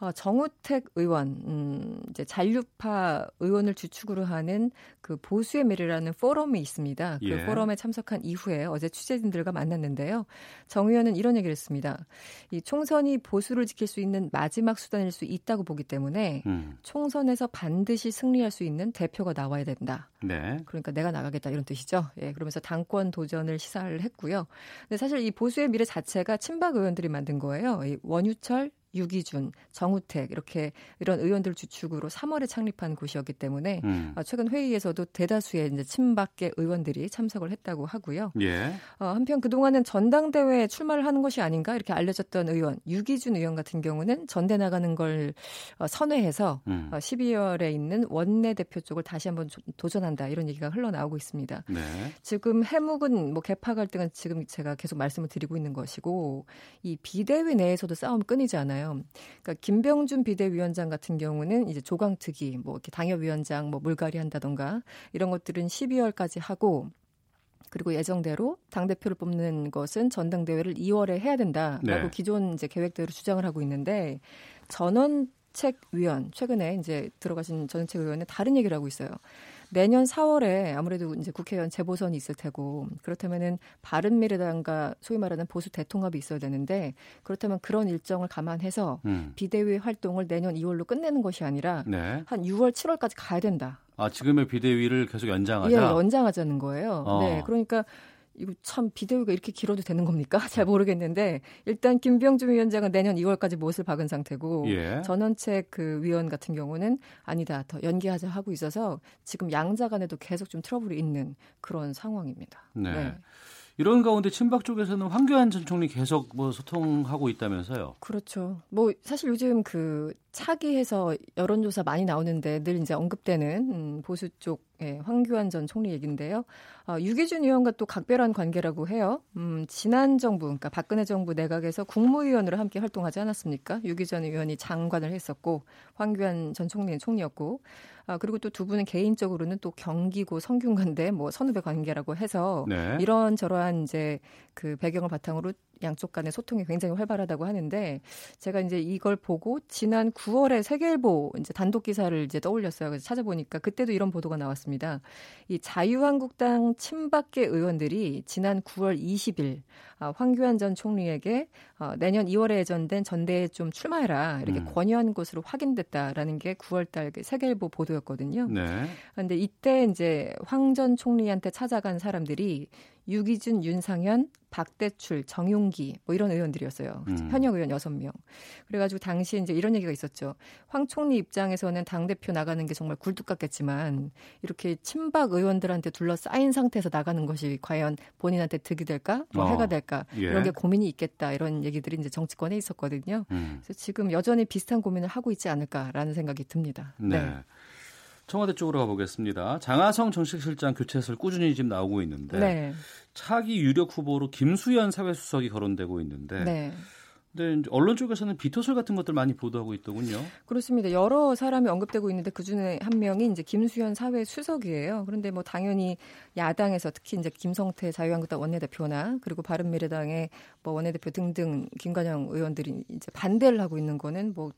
어, 정우택 의원, 음, 이제 잔류파 의원을 주축으로 하는 그 보수의 미래라는 포럼이 있습니다. 그 예. 포럼에 참석한 이후에 어제 취재진들과 만났는데요. 정 의원은 이런 얘기를 했습니다. 이 총선이 보수를 지킬 수 있는 마지막 수단일 수 있다고 보기 때문에 음. 총선에서 반드시 승리할 수 있는 대표가 나와야 된다. 네. 그러니까 내가 나가겠다 이런 뜻이죠. 예, 그러면서 당권 도전을 시사를 했고요. 근데 사실 이 보수의 미래 자체가 친박 의원들이 만든 거예요. 이 원유철, 유기준, 정우택 이렇게 이런 의원들 주축으로 3월에 창립한 곳이었기 때문에 음. 어, 최근 회의에서도 대다수의 이제 친박계 의원들이 참석을 했다고 하고요. 예. 어, 한편 그동안은 전당대회에 출마를 하는 것이 아닌가 이렇게 알려졌던 의원 유기준 의원 같은 경우는 전대 나가는 걸 어, 선회해서 음. 어, 12월에 있는 원내 대표 쪽을 다시 한번 도전한다 이런 얘기가 흘러나오고 있습니다. 네. 지금 해묵은 뭐 개파 갈등은 지금 제가 계속 말씀을 드리고 있는 것이고 이 비대위 내에서도 싸움 끊이지 않아요. 있잖아요. 그러니까 김병준 비대위원장 같은 경우는 이제 조강특위, 뭐 이렇게 당협위원장 뭐 물갈이 한다던가 이런 것들은 12월까지 하고 그리고 예정대로 당 대표를 뽑는 것은 전당대회를 2월에 해야 된다라고 네. 기존 이제 계획대로 주장을 하고 있는데 전원 책 위원 최근에 이제 들어가신 전원책위원은 다른 얘기를 하고 있어요. 내년 4월에 아무래도 이제 국회의원 재보선이 있을 테고 그렇다면은 바른 미래당과 소위 말하는 보수 대통합이 있어야 되는데 그렇다면 그런 일정을 감안해서 음. 비대위 활동을 내년 2월로 끝내는 것이 아니라 네. 한 6월 7월까지 가야 된다. 아 지금의 비대위를 계속 연장하자. 예, 연장하자는 거예요. 어. 네, 그러니까 이거 참 비대위가 이렇게 길어도 되는 겁니까? 잘 모르겠는데 일단 김병준 위원장은 내년 2월까지 못을 박은 상태고 예. 전원책 그 위원 같은 경우는 아니다 더 연기하자 하고 있어서 지금 양자 간에도 계속 좀 트러블이 있는 그런 상황입니다. 네. 네. 이런 가운데 친박 쪽에서는 황교안 전 총리 계속 뭐 소통하고 있다면서요? 그렇죠. 뭐 사실 요즘 그 차기해서 여론조사 많이 나오는데 늘 이제 언급되는 음, 보수 쪽 예, 황교안 전 총리 얘기인데요. 어, 유기준 의원과 또 각별한 관계라고 해요. 음, 지난 정부, 그러니까 박근혜 정부 내각에서 국무위원으로 함께 활동하지 않았습니까? 유기준 의원이 장관을 했었고 황교안 전 총리는 총리였고 아, 그리고 또 두 분은 개인적으로는 또 경기고 성균관대 뭐 선후배 관계라고 해서 네. 이런 저러한 이제 그 배경을 바탕으로 양쪽 간의 소통이 굉장히 활발하다고 하는데 제가 이제 이걸 보고 지난 9월에 세계일보 이제 단독 기사를 이제 떠올렸어요. 그래서 찾아보니까 그때도 이런 보도가 나왔습니다. 이 자유한국당 친박계 의원들이 지난 9월 20일 아, 황교안 전 총리에게 어, 내년 2월에 예정된 전대에 좀 출마해라 이렇게 음. 권유한 것으로 확인됐다라는 게 9월달 그 세계일보 보도였거든요. 네. 그런데 이때 이제 황 전 총리한테 찾아간 사람들이 유기준, 윤상현, 박대출, 정용기 뭐 이런 의원들이었어요. 음. 현역 의원 6명. 그래가지고 당시에 이제 이런 얘기가 있었죠. 황 총리 입장에서는 당 대표 나가는 게 정말 굴뚝 같겠지만 이렇게 친박 의원들한테 둘러싸인 상태에서 나가는 것이 과연 본인한테 득이 될까? 뭐 어. 해가 될까? 예. 이런 게 고민이 있겠다. 이런 얘기들이 이제 정치권에 있었거든요. 음. 그래서 지금 여전히 비슷한 고민을 하고 있지 않을까라는 생각이 듭니다. 네. 네. 청와대 쪽으로 가보겠습니다. 장하성 정책실장 교체설 꾸준히 지금 나오고 있는데 네. 차기 유력 후보로 김수현 사회수석이 거론되고 있는데 네. 근데 언론 쪽에서는 비토설 같은 것들 많이 보도하고 있더군요. 그렇습니다. 여러 사람이 언급되고 있는데 그 중에 한 명이 이제 김수현 사회 수석이에요. 그런데 뭐 당연히 야당에서 특히 이제 김성태 자유한국당 원내대표나 그리고 바른미래당의 뭐 원내대표 등등 김관영 의원들이 이제 반대를 하고 있는 거는 뭐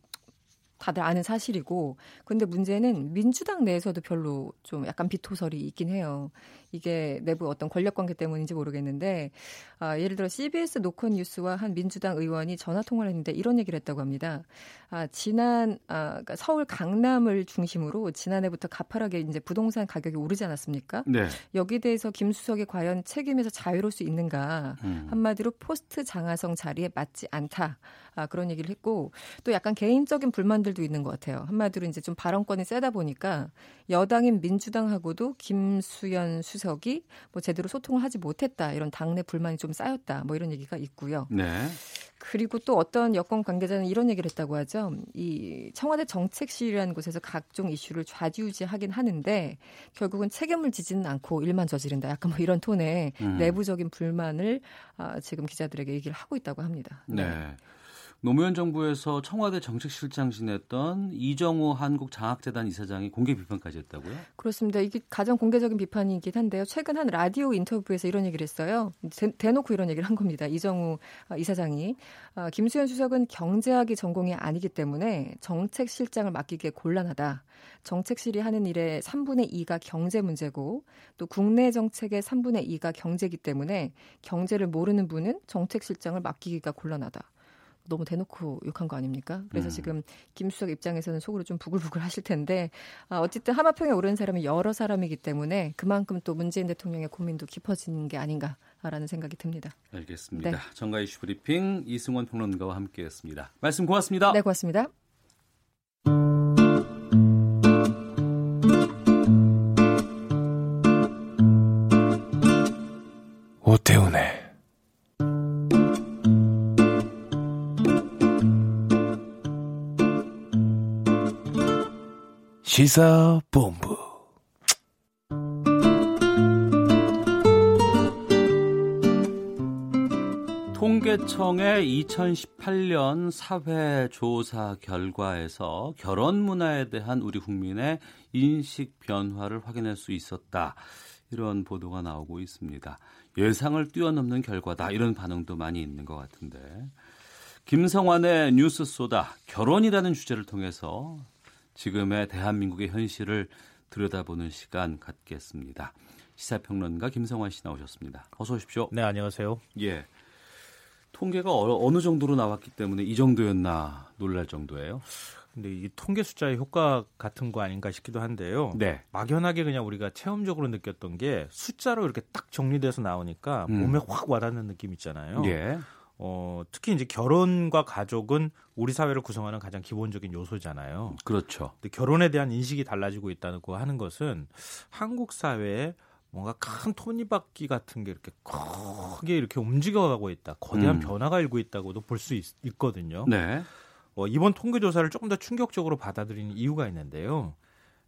다들 아는 사실이고 근데 문제는 민주당 내에서도 별로 좀 약간 비토설이 있긴 해요. 이게 내부 어떤 권력 관계 때문인지 모르겠는데 아, 예를 들어 CBS 노컷 뉴스와 한 민주당 의원이 전화 통화를 했는데 이런 얘기를 했다고 합니다. 아, 지난 아, 그러니까 서울 강남을 중심으로 지난해부터 가파르게 이제 부동산 가격이 오르지 않았습니까? 네. 여기에 대해서 김 수석이 과연 책임에서 자유로울 수 있는가? 음. 한마디로 포스트 장하성 자리에 맞지 않다. 아, 그런 얘기를 했고 또 약간 개인적인 불만들도 있는 것 같아요. 한마디로 이제 좀 발언권이 세다 보니까 여당인 민주당하고도 김수현 수석 이 뭐 제대로 소통을 하지 못했다 이런 당내 불만이 좀 쌓였다 뭐 이런 얘기가 있고요. 네. 그리고 또 어떤 여권 관계자는 이런 얘기를 했다고 하죠. 이 청와대 정책실이라는 곳에서 각종 이슈를 좌지우지하긴 하는데 결국은 책임을 지지는 않고 일만 저지른다. 약간 뭐 이런 톤의 음. 내부적인 불만을 아, 지금 기자들에게 얘기를 하고 있다고 합니다. 네. 네. 노무현 정부에서 청와대 정책실장 지냈던 이정우 한국장학재단 이사장이 공개 비판까지 했다고요? 그렇습니다. 이게 가장 공개적인 비판이긴 한데요. 최근 한 라디오 인터뷰에서 이런 얘기를 했어요. 대, 놓고 이런 얘기를 한 겁니다. 이정우 아, 이사장이 아, 김수현 수석은 경제학이 전공이 아니기 때문에 정책실장을 맡기기에 곤란하다. 정책실이 하는 일의 3분의 2가 경제 문제고 또 국내 정책의 3분의 2가 경제이기 때문에 경제를 모르는 분은 정책실장을 맡기기가 곤란하다. 너무 대놓고 욕한 거 아닙니까? 그래서 음. 지금 김수석 입장에서는 속으로 좀 부글부글 하실 텐데 아, 어쨌든 하마평에 오른 사람이 여러 사람이기 때문에 그만큼 또 문재인 대통령의 고민도 깊어지는 게 아닌가라는 생각이 듭니다. 알겠습니다. 네. 정가 이슈 브리핑 이승원 평론가와 함께했습니다. 말씀 고맙습니다. 네, 고맙습니다. 오태훈의 시사본부. 통계청의 2018년 사회조사 결과에서 결혼 문화에 대한 우리 국민의 인식 변화를 확인할 수 있었다. 이런 보도가 나오고 있습니다. 예상을 뛰어넘는 결과다. 이런 반응도 많이 있는 것 같은데. 김성환의 뉴스 소다 결혼이라는 주제를 통해서 지금의 대한민국의 현실을 들여다보는 시간 갖겠습니다. 시사평론가 김성환 씨 나오셨습니다. 어서 오십시오. 네, 안녕하세요. 예. 통계가 어, 느 정도로 나왔기 때문에 이 정도였나 놀랄 정도예요? 근데 이 통계 숫자의 효과 같은 거 아닌가 싶기도 한데요. 네. 막연하게 그냥 우리가 체험적으로 느꼈던 게 숫자로 이렇게 딱 정리돼서 나오니까 음. 몸에 확 와닿는 느낌 있잖아요. 예. 어, 특히 이제 결혼과 가족은 우리 사회를 구성하는 가장 기본적인 요소잖아요. 그렇죠. 근데 결혼에 대한 인식이 달라지고 있다고 하는 것은 한국 사회에 뭔가 큰 토니바퀴 같은 게 이렇게 크게 이렇게 움직여가고 있다. 거대한 음. 변화가 일고 있다고도 볼 수 있거든요. 네. 어, 이번 통계조사를 조금 더 충격적으로 받아들이는 이유가 있는데요.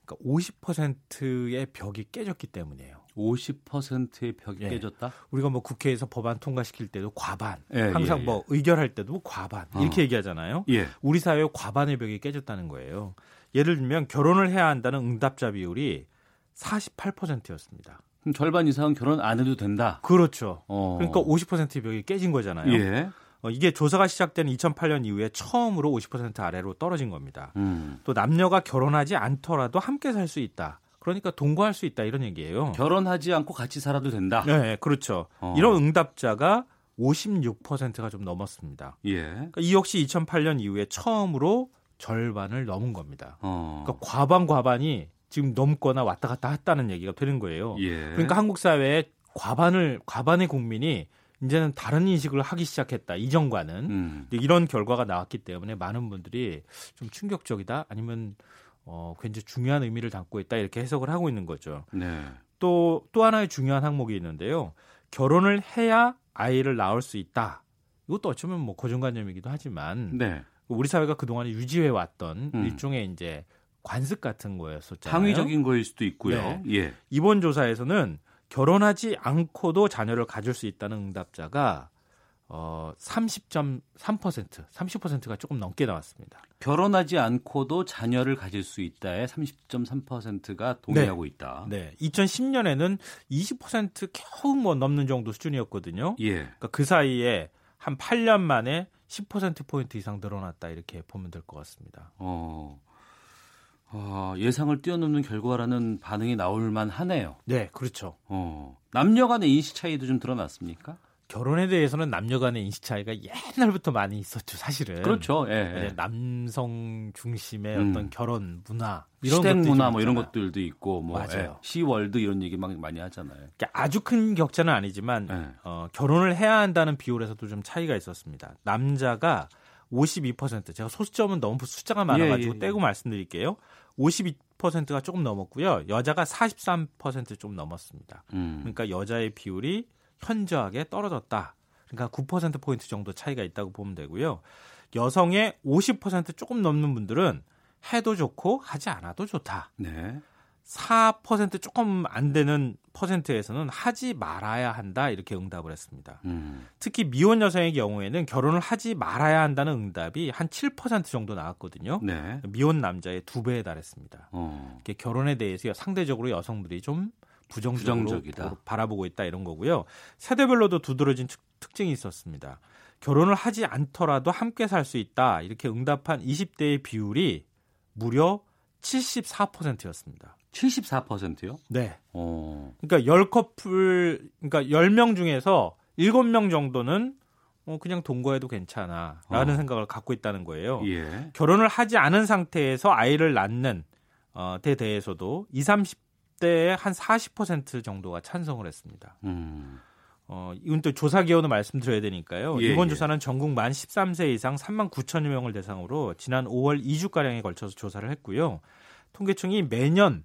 그러니까 50%의 벽이 깨졌기 때문이에요. 50%의 벽이 예. 깨졌다? 우리가 뭐 국회에서 법안 통과시킬 때도 과반, 예, 항상 예, 뭐 예. 의결할 때도 과반 이렇게 어. 얘기하잖아요. 예. 우리 사회의 과반의 벽이 깨졌다는 거예요. 예를 들면 결혼을 해야 한다는 응답자 비율이 48%였습니다. 그럼 절반 이상은 결혼 안 해도 된다. 그렇죠. 어. 그러니까 50%의 벽이 깨진 거잖아요. 예. 어, 이게 조사가 시작된 2008년 이후에 처음으로 50% 아래로 떨어진 겁니다. 음. 또 남녀가 결혼하지 않더라도 함께 살 수 있다. 그러니까 동거할 수 있다 이런 얘기예요. 결혼하지 않고 같이 살아도 된다. 네, 그렇죠. 어. 이런 응답자가 56%가 좀 넘었습니다. 예. 그러니까 이 역시 2008년 이후에 처음으로 절반을 넘은 겁니다. 어. 그러니까 과반 과반이 지금 넘거나 왔다 갔다 했다는 얘기가 되는 거예요. 예. 그러니까 한국 사회의 과반을 과반의 국민이 이제는 다른 인식을 하기 시작했다 이전과는 음. 이런 결과가 나왔기 때문에 많은 분들이 좀 충격적이다 아니면 어 굉장히 중요한 의미를 담고 있다 이렇게 해석을 하고 있는 거죠. 네. 또또 또 하나의 중요한 항목이 있는데요. 결혼을 해야 아이를 낳을 수 있다. 이것도 어쩌면 뭐 고정관념이기도 하지만 네. 우리 사회가 그동안에 유지해 왔던 음. 일종의 이제 관습 같은 거였었잖아요. 당위적인 거일 수도 있고요. 네. 예. 이번 조사에서는 결혼하지 않고도 자녀를 가질 수 있다는 응답자가 어 30.3% 30%가 조금 넘게 나왔습니다. 결혼하지 않고도 자녀를 가질 수 있다에 30.3%가 동의하고 네. 있다. 네. 2010년에는 20% 겨우 뭐 넘는 정도 수준이었거든요. 예. 그러니까 그 사이에 한 8년 만에 10% 포인트 이상 늘어났다 이렇게 보면 될 것 같습니다. 어. 어, 예상을 뛰어넘는 결과라는 반응이 나올 만하네요. 네, 그렇죠. 어, 남녀 간의 인식 차이도 좀 드러났습니까? 결혼에 대해서는 남녀 간의 인식 차이가 옛날부터 많이 있었죠, 사실은. 그렇죠. 예, 예. 남성 중심의 음. 어떤 결혼 문화 이런 시댁 문화 뭐 이런 것들도 있고 뭐 맞아요. 예. 시월드 이런 얘기 막 많이 하잖아요. 그러니까 아주 큰 격차는 아니지만 예. 어, 결혼을 해야 한다는 비율에서도 좀 차이가 있었습니다. 남자가 52% 제가 소수점은 너무 숫자가 많아가지고 예, 예, 예. 떼고 말씀드릴게요. 52%가 조금 넘었고요. 여자가 43%좀 넘었습니다. 음. 그러니까 여자의 비율이 현저하게 떨어졌다. 그러니까 9% 포인트 정도 차이가 있다고 보면 되고요. 여성의 50% 조금 넘는 분들은 해도 좋고 하지 않아도 좋다. 네. 4% 조금 안 되는 퍼센트에서는 하지 말아야 한다 이렇게 응답을 했습니다. 음. 특히 미혼 여성의 경우에는 결혼을 하지 말아야 한다는 응답이 한 7% 정도 나왔거든요. 네. 미혼 남자의 두 배에 달했습니다. 어. 결혼에 대해서 상대적으로 여성들이 좀 부정적으로 부정적이다. 바라보고 있다 이런 거고요. 세대별로도 두드러진 특, 증이 있었습니다. 결혼을 하지 않더라도 함께 살 수 있다 이렇게 응답한 20대의 비율이 무려 74%였습니다. 74%요? 네. 어. 그러니까 10커플 그러니까 10명 중에서 7명 정도는 어, 그냥 동거해도 괜찮아 라는 어. 생각을 갖고 있다는 거예요. 예. 결혼을 하지 않은 상태에서 아이를 낳는 어, 데 대해서도 20, 30 대의 한 40% 정도가 찬성을 했습니다. 음. 어, 이건 또 조사 기원을 말씀드려야 되니까요. 예, 이번 예. 조사는 전국 만 13세 이상 3만 9천여 명을 대상으로 지난 5월 2주가량에 걸쳐서 조사를 했고요. 통계청이 매년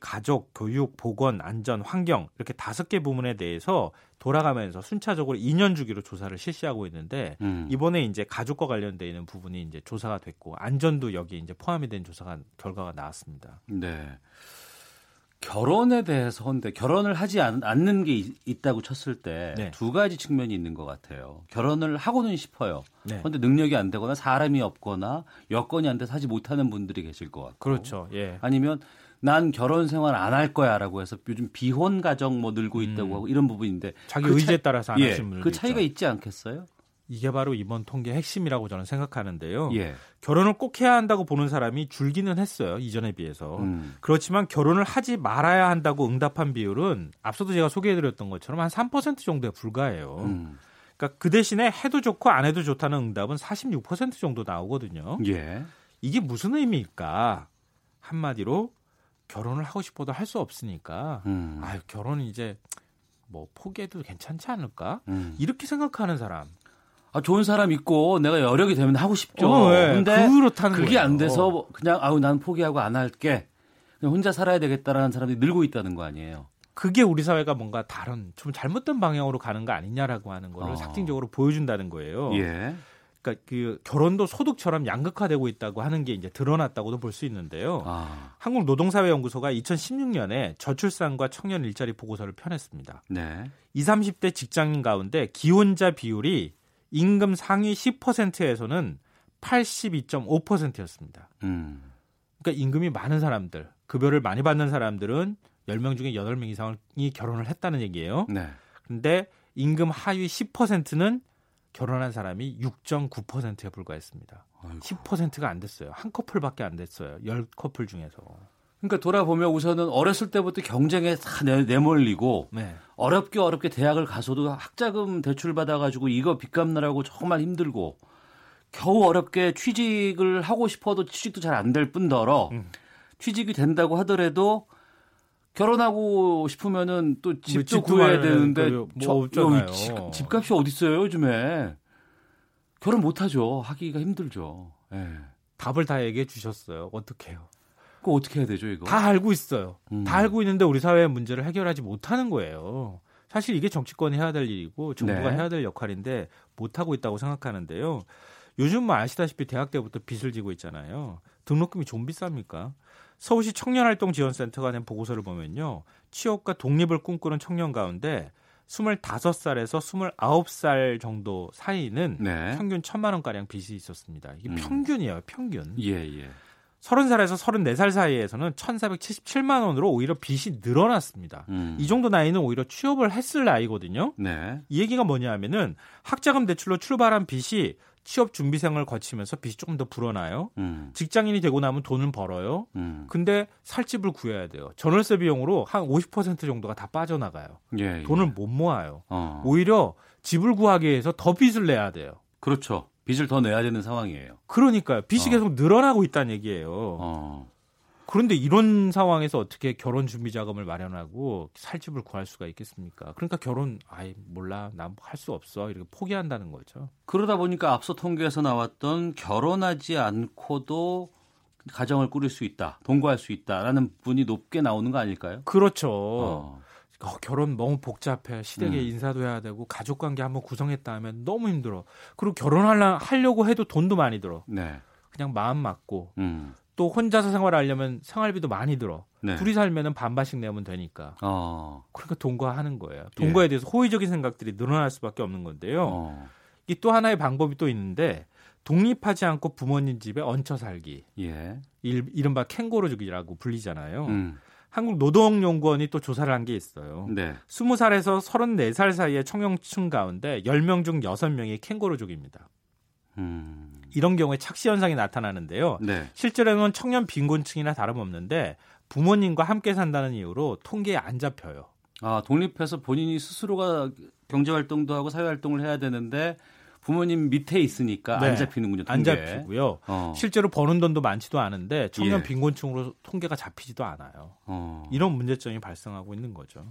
가족, 교육, 보건, 안전, 환경 이렇게 다섯 개 부문에 대해서 돌아가면서 순차적으로 2년 주기로 조사를 실시하고 있는데 음. 이번에 이제 가족과 관련돼 있는 부분이 이제 조사가 됐고 안전도 여기 이제 포함이 된 조사가 결과가 나왔습니다. 네. 결혼에 대해서 근데 결혼을 하지 않, 는게 있 다고 쳤을 때두 네. 가지 측면이 있는 것 같아요. 결혼을 하고는 싶어요. 네. 그런데 능력이 안 되거나 사람이 없거나 여건이 안 돼서 하지 못하는 분들이 계실 것 같고. 그렇죠. 예. 아니면 난 결혼 생활 안 할 거야라고 해서 요즘 비혼 가정 뭐 늘고 있다고 음. 하고 이런 부분인데 자기 그 의지에 안 예, 그 차이가 있죠. 있지 않겠어요? 이게 바로 이번 통계 핵심이라고 저는 생각하는데요. 예. 결혼을 꼭 해야 한다고 보는 사람이 줄기는 했어요. 이전에 비해서. 음. 그렇지만 결혼을 하지 말아야 한다고 응답한 비율은 앞서도 제가 소개해드렸던 것처럼 한 3% 정도에 불과해요. 음. 그러니까 그 대신에 해도 좋고 안 해도 좋다는 응답은 46% 정도 나오거든요. 예. 이게 무슨 의미일까? 한마디로 결혼을 하고 싶어도 할 수 없으니까 음. 아 결혼은 이제 뭐 포기해도 괜찮지 않을까? 음. 이렇게 생각하는 사람 아, 좋은 사람 있고 내가 여력이 되면 하고 싶죠. 어, 네. 근데 그렇다는 그게 거예요. 안 돼서 그냥 아우 난 포기하고 안 할게. 그냥 혼자 살아야 되겠다라는 사람들이 늘고 있다는 거 아니에요. 그게 우리 사회가 뭔가 다른 좀 잘못된 방향으로 가는 거 아니냐라고 하는 거를 어. 삭진적으로 보여준다는 거예요. 예. 그러니까 그 결혼도 소득처럼 양극화되고 있다고 하는 게 이제 드러났다고도 볼 수 있는데요. 아. 한국 노동사회연구소가 2016년에 저출산과 청년 일자리 보고서를 펴냈습니다. 네. 20, 30대 직장인 가운데 기혼자 비율이 임금 상위 10%에서는 82.5%였습니다. 음. 그러니까 임금이 많은 사람들 급여를 많이 받는 사람들은 10명 중에 8명 이상이 결혼을 했다는 얘기예요. 네. 근데 임금 하위 10%는 결혼한 사람이 6.9%에 불과했습니다. 아이고. 10%가 안 됐어요. 한 커플밖에 안 됐어요. 10커플 중에서. 그러니까 돌아보면 우선은 어렸을 때부터 경쟁에 다 내, 몰리고 네. 어렵게 어렵게 대학을 가서도 학자금 대출 받아가지고 이거 빚 갚느라고 정말 힘들고 겨우 어렵게 취직을 하고 싶어도 취직도 잘 안 될 뿐더러 음. 취직이 된다고 하더라도 결혼하고 싶으면은 또 집도 구해야 되는데 뭐 저, 없잖아요. 집, 집값이 어디 있어요 요즘에 결혼 못 하죠 하기가 힘들죠. 예. 답을 다 얘기해 주셨어요. 어떻게요? 그 어떻게 해야 되죠 이거? 다 알고 있어요. 음. 다 알고 있는데 우리 사회의 문제를 해결하지 못하는 거예요. 사실 이게 정치권이 해야 될 일이고 정부가 네. 해야 될 역할인데 못 하고 있다고 생각하는데요. 요즘 뭐 아시다시피 대학 때부터 빚을 지고 있잖아요. 등록금이 좀 비쌉니까? 서울시 청년활동지원센터가 낸 보고서를 보면요. 취업과 독립을 꿈꾸는 청년 가운데 25살에서 29살 정도 사이는 네. 평균 1천만 원가량 빚이 있었습니다. 이게 음. 평균이에요, 평균. 예, 예. 30살에서 34살 사이에서는 1,477만 원으로 오히려 빚이 늘어났습니다. 음. 이 정도 나이는 오히려 취업을 했을 나이거든요. 네. 이 얘기가 뭐냐면은 학자금 대출로 출발한 빚이 취업 준비생을 거치면서 빚이 조금 더 불어나요. 음. 직장인이 되고 나면 돈은 벌어요. 음. 근데 살 집을 구해야 돼요. 전월세 비용으로 한 50% 정도가 다 빠져나가요. 예, 예. 돈을 못 모아요. 어. 오히려 집을 구하기 위해서 더 빚을 내야 돼요. 그렇죠. 빚을 더 내야 되는 상황이에요. 그러니까요. 빚이 어. 계속 늘어나고 있다는 얘기예요. 어. 그런데 이런 상황에서 어떻게 결혼 준비 자금을 마련하고 살 집을 구할 수가 있겠습니까? 그러니까 결혼 아예 몰라 난 할 수 없어 이렇게 포기한다는 거죠. 그러다 보니까 앞서 통계에서 나왔던 결혼하지 않고도 가정을 꾸릴 수 있다, 동거할 수 있다라는 분이 높게 나오는 거 아닐까요? 그렇죠. 어. 어, 결혼 너무 복잡해. 시댁에 음. 인사도 해야 되고 가족 관계 한번 구성했다 하면 너무 힘들어. 그리고 결혼하려고 해도 돈도 많이 들어. 네. 그냥 마음 맞고 음. 또 혼자서 생활하려면 생활비도 많이 들어. 네. 둘이 살면은 반반씩 내면 되니까. 어. 그러니까 동거하는 거예요. 동거에 예. 대해서 호의적인 생각들이 늘어날 수밖에 없는 건데요. 어. 이또 하나의 방법이 또 있는데 독립하지 않고 부모님 집에 얹혀 살기. 예. 이른바 캥거루족이라고 불리잖아요. 음. 한국노동연구원이 또 조사를 한 게 있어요. 네. 20살에서 34살 사이의 청년층 가운데 10명 중 6명이 캥거루족입니다. 음. 이런 경우에 착시 현상이 나타나는데요. 네. 실제로는 청년 빈곤층이나 다름없는데 부모님과 함께 산다는 이유로 통계에 안 잡혀요. 아, 독립해서 본인이 스스로가 경제 활동도 하고 사회 활동을 해야 되는데 부모님 밑에 있으니까 네. 안 잡히는군요. 통계. 안 잡히고요. 어. 실제로 버는 돈도 많지도 않은데 청년 예. 빈곤층으로 통계가 잡히지도 않아요. 어. 이런 문제점이 발생하고 있는 거죠.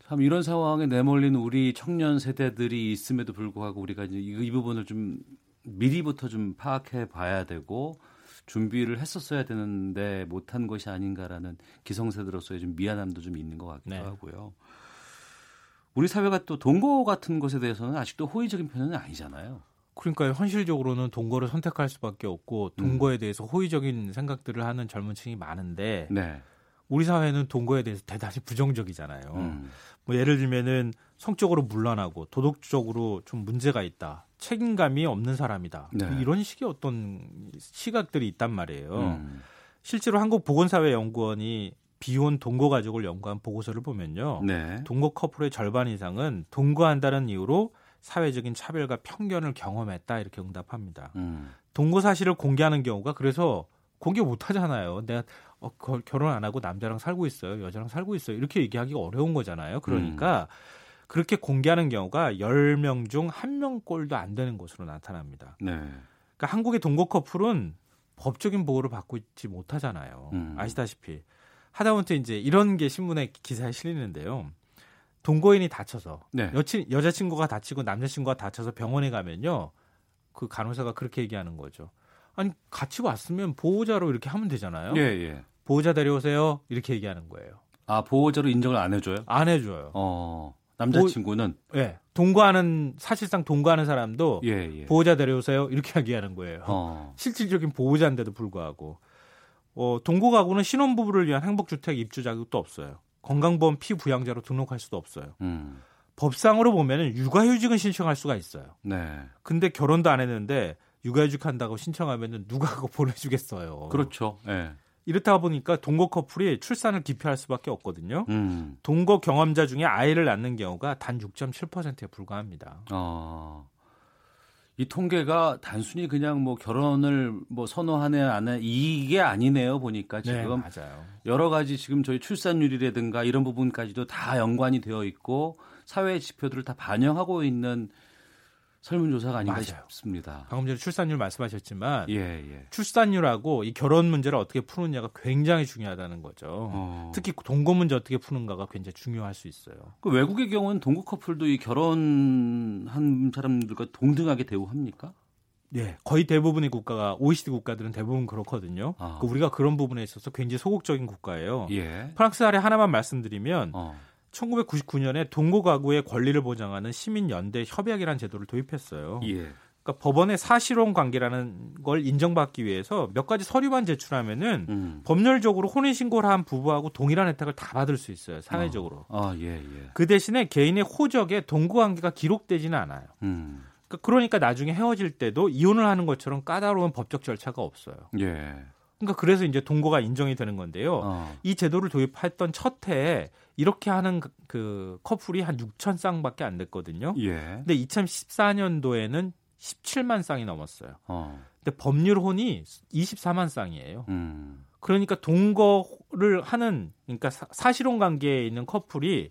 참 이런 상황에 내몰린 우리 청년 세대들이 있음에도 불구하고 우리가 이제 이, 이 부분을 좀 미리부터 좀 파악해 봐야 되고 준비를 했었어야 되는데 못한 것이 아닌가라는 기성세대로서의 좀 미안함도 좀 있는 것 같기도 네. 하고요. 우리 사회가 또 동거 같은 것에 대해서는 아직도 호의적인 편은 아니잖아요. 그러니까 현실적으로는 동거를 선택할 수밖에 없고 동거에 음. 대해서 호의적인 생각들을 하는 젊은 층이 많은데 네. 우리 사회는 동거에 대해서 대단히 부정적이잖아요. 음. 뭐 예를 들면은 성적으로 문란하고 도덕적으로 좀 문제가 있다. 책임감이 없는 사람이다. 네. 이런 식의 어떤 시각들이 있단 말이에요. 음. 실제로 한국보건사회연구원이 비혼 동거 가족을 연구한 보고서를 보면요. 네. 동거 커플의 절반 이상은 동거한다는 이유로 사회적인 차별과 편견을 경험했다 이렇게 응답합니다. 음. 동거 사실을 공개하는 경우가 그래서 공개 못 하잖아요. 내가 어, 결혼 안 하고 남자랑 살고 있어요. 여자랑 살고 있어요. 이렇게 얘기하기가 어려운 거잖아요. 그러니까 음. 그렇게 공개하는 경우가 10명 중 1명꼴도 안 되는 것으로 나타납니다. 네. 그러니까 한국의 동거 커플은 법적인 보호를 받고 있지 못하잖아요. 음. 아시다시피 하다못해 이제 이런 게 신문에 기사에 실리는데요. 동거인이 다쳐서 네. 여친 여자친구가 다치고 남자친구가 다쳐서 병원에 가면요. 그 간호사가 그렇게 얘기하는 거죠. 아니 같이 왔으면 보호자로 이렇게 하면 되잖아요. 예, 예. 보호자 데려오세요. 이렇게 얘기하는 거예요. 아 보호자로 인정을 안 해줘요? 안 해줘요. 어 남자친구는 보, 예 동거하는 사실상 동거하는 사람도 예, 예. 보호자 데려오세요 이렇게 얘기하는 거예요. 어. 실질적인 보호자인데도 불구하고 어, 동거 가구는 신혼부부를 위한 행복주택 입주 자격도 없어요. 건강보험 피부양자로 등록할 수도 없어요. 음. 법상으로 보면 육아휴직은 신청할 수가 있어요. 네. 근데 결혼도 안 했는데 육아휴직 한다고 신청하면 누가 그거 보내주겠어요. 그렇죠. 네. 이렇다 보니까 동거 커플이 출산을 기피할 수밖에 없거든요. 음. 동거 경험자 중에 아이를 낳는 경우가 단 6.7%에 불과합니다. 어. 이 통계가 단순히 그냥 뭐 결혼을 뭐 선호하네 안 해 이게 아니네요 보니까 네, 지금 네, 여러 가지 지금 저희 출산율이라든가 이런 부분까지도 다 연관이 되어 있고 사회 지표들을 다 반영하고 있는 설문조사가 아닌가 맞아요. 싶습니다. 방금 전에 출산율 말씀하셨지만 예, 예. 출산율하고 이 결혼 문제를 어떻게 푸느냐가 굉장히 중요하다는 거죠. 어. 특히 동거 문제 어떻게 푸는가가 굉장히 중요할 수 있어요. 그 외국의 경우는 동거 커플도 이 결혼한 사람들과 동등하게 대우합니까? 예, 거의 대부분의 국가가 OECD 국가들은 대부분 그렇거든요. 아. 그 우리가 그런 부분에 있어서 굉장히 소극적인 국가예요. 예. 프랑스 아래 하나만 말씀드리면 어. 1999년에 동거 가구의 권리를 보장하는 시민 연대 협약이라는 제도를 도입했어요. 예. 그러니까 법원의 사실혼 관계라는 걸 인정받기 위해서 몇 가지 서류만 제출하면은 음. 법률적으로 혼인 신고를 한 부부하고 동일한 혜택을 다 받을 수 있어요 사회적으로. 어. 아, 예, 예. 그 대신에 개인의 호적에 동거 관계가 기록되지는 않아요. 음. 그러니까, 그러니까 나중에 헤어질 때도 이혼을 하는 것처럼 까다로운 법적 절차가 없어요. 예. 그러니까 그래서 이제 동거가 인정이 되는 건데요. 어. 이 제도를 도입했던 첫 해에 이렇게 하는 그, 그 커플이 한 6천 쌍밖에 안 됐거든요. 예. 근데 2014년도에는 17만 쌍이 넘었어요. 어. 근데 법률 혼이 24만 쌍이에요. 음. 그러니까 동거를 하는 그러니까 사, 실혼 관계에 있는 커플이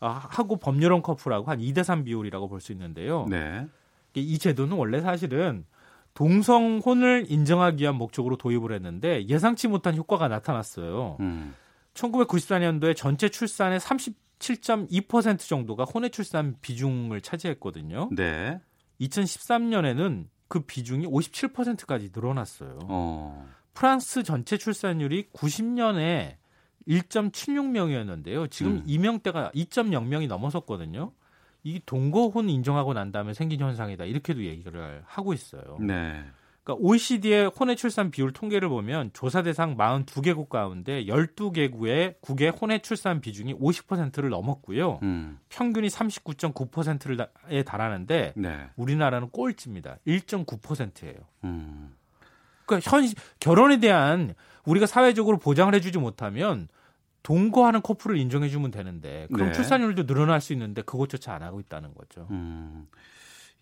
아, 하고 법률혼 커플하고 한 2대 3 비율이라고 볼 수 있는데요. 네. 이 제도는 원래 사실은 동성혼을 인정하기 위한 목적으로 도입을 했는데 예상치 못한 효과가 나타났어요. 음. 1994년도에 전체 출산의 37.2% 정도가 혼외 출산 비중을 차지했거든요. 네. 2013년에는 그 비중이 57%까지 늘어났어요. 어. 프랑스 전체 출산율이 90년에 1.76명이었는데요. 지금 음. 이명대가 2.0명이 넘어섰거든요. 이 동거혼 인정하고 난 다음에 생긴 현상이다. 이렇게도 얘기를 하고 있어요. 네. 그러니까 OECD의 혼외 출산 비율 통계를 보면 조사 대상 42개국 가운데 12개국의 국의 혼외 출산 비중이 50%를 넘었고요. 음. 평균이 39.9%에 달하는데 네. 우리나라는 꼴찌입니다. 1.9%예요. 음. 그러니까 현 결혼에 대한 우리가 사회적으로 보장을 해주지 못하면 동거하는 커플을 인정해주면 되는데 그럼 네. 출산율도 늘어날 수 있는데 그것조차 안 하고 있다는 거죠. 음.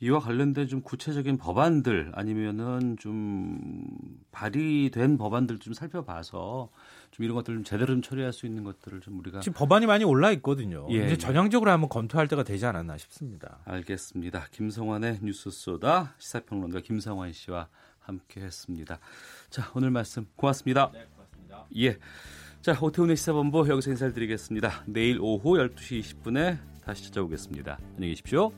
이와 관련된 좀 구체적인 법안들 아니면은 좀 발의된 법안들 좀 살펴봐서 좀 이런 것들 좀 제대로 좀 처리할 수 있는 것들을 좀 우리가 지금 법안이 많이 올라 있거든요. 예, 이제 예. 전향적으로 한번 검토할 때가 되지 않았나 싶습니다. 알겠습니다. 김성환의 뉴스 소다 시사평론가 김성환 씨와 함께했습니다. 자 오늘 말씀 고맙습니다. 네, 고맙습니다. 예. 자 오태훈의 시사본부 여기서 인사를 드리겠습니다. 내일 오후 12시 20분에 다시 찾아오겠습니다. 안녕히 계십시오.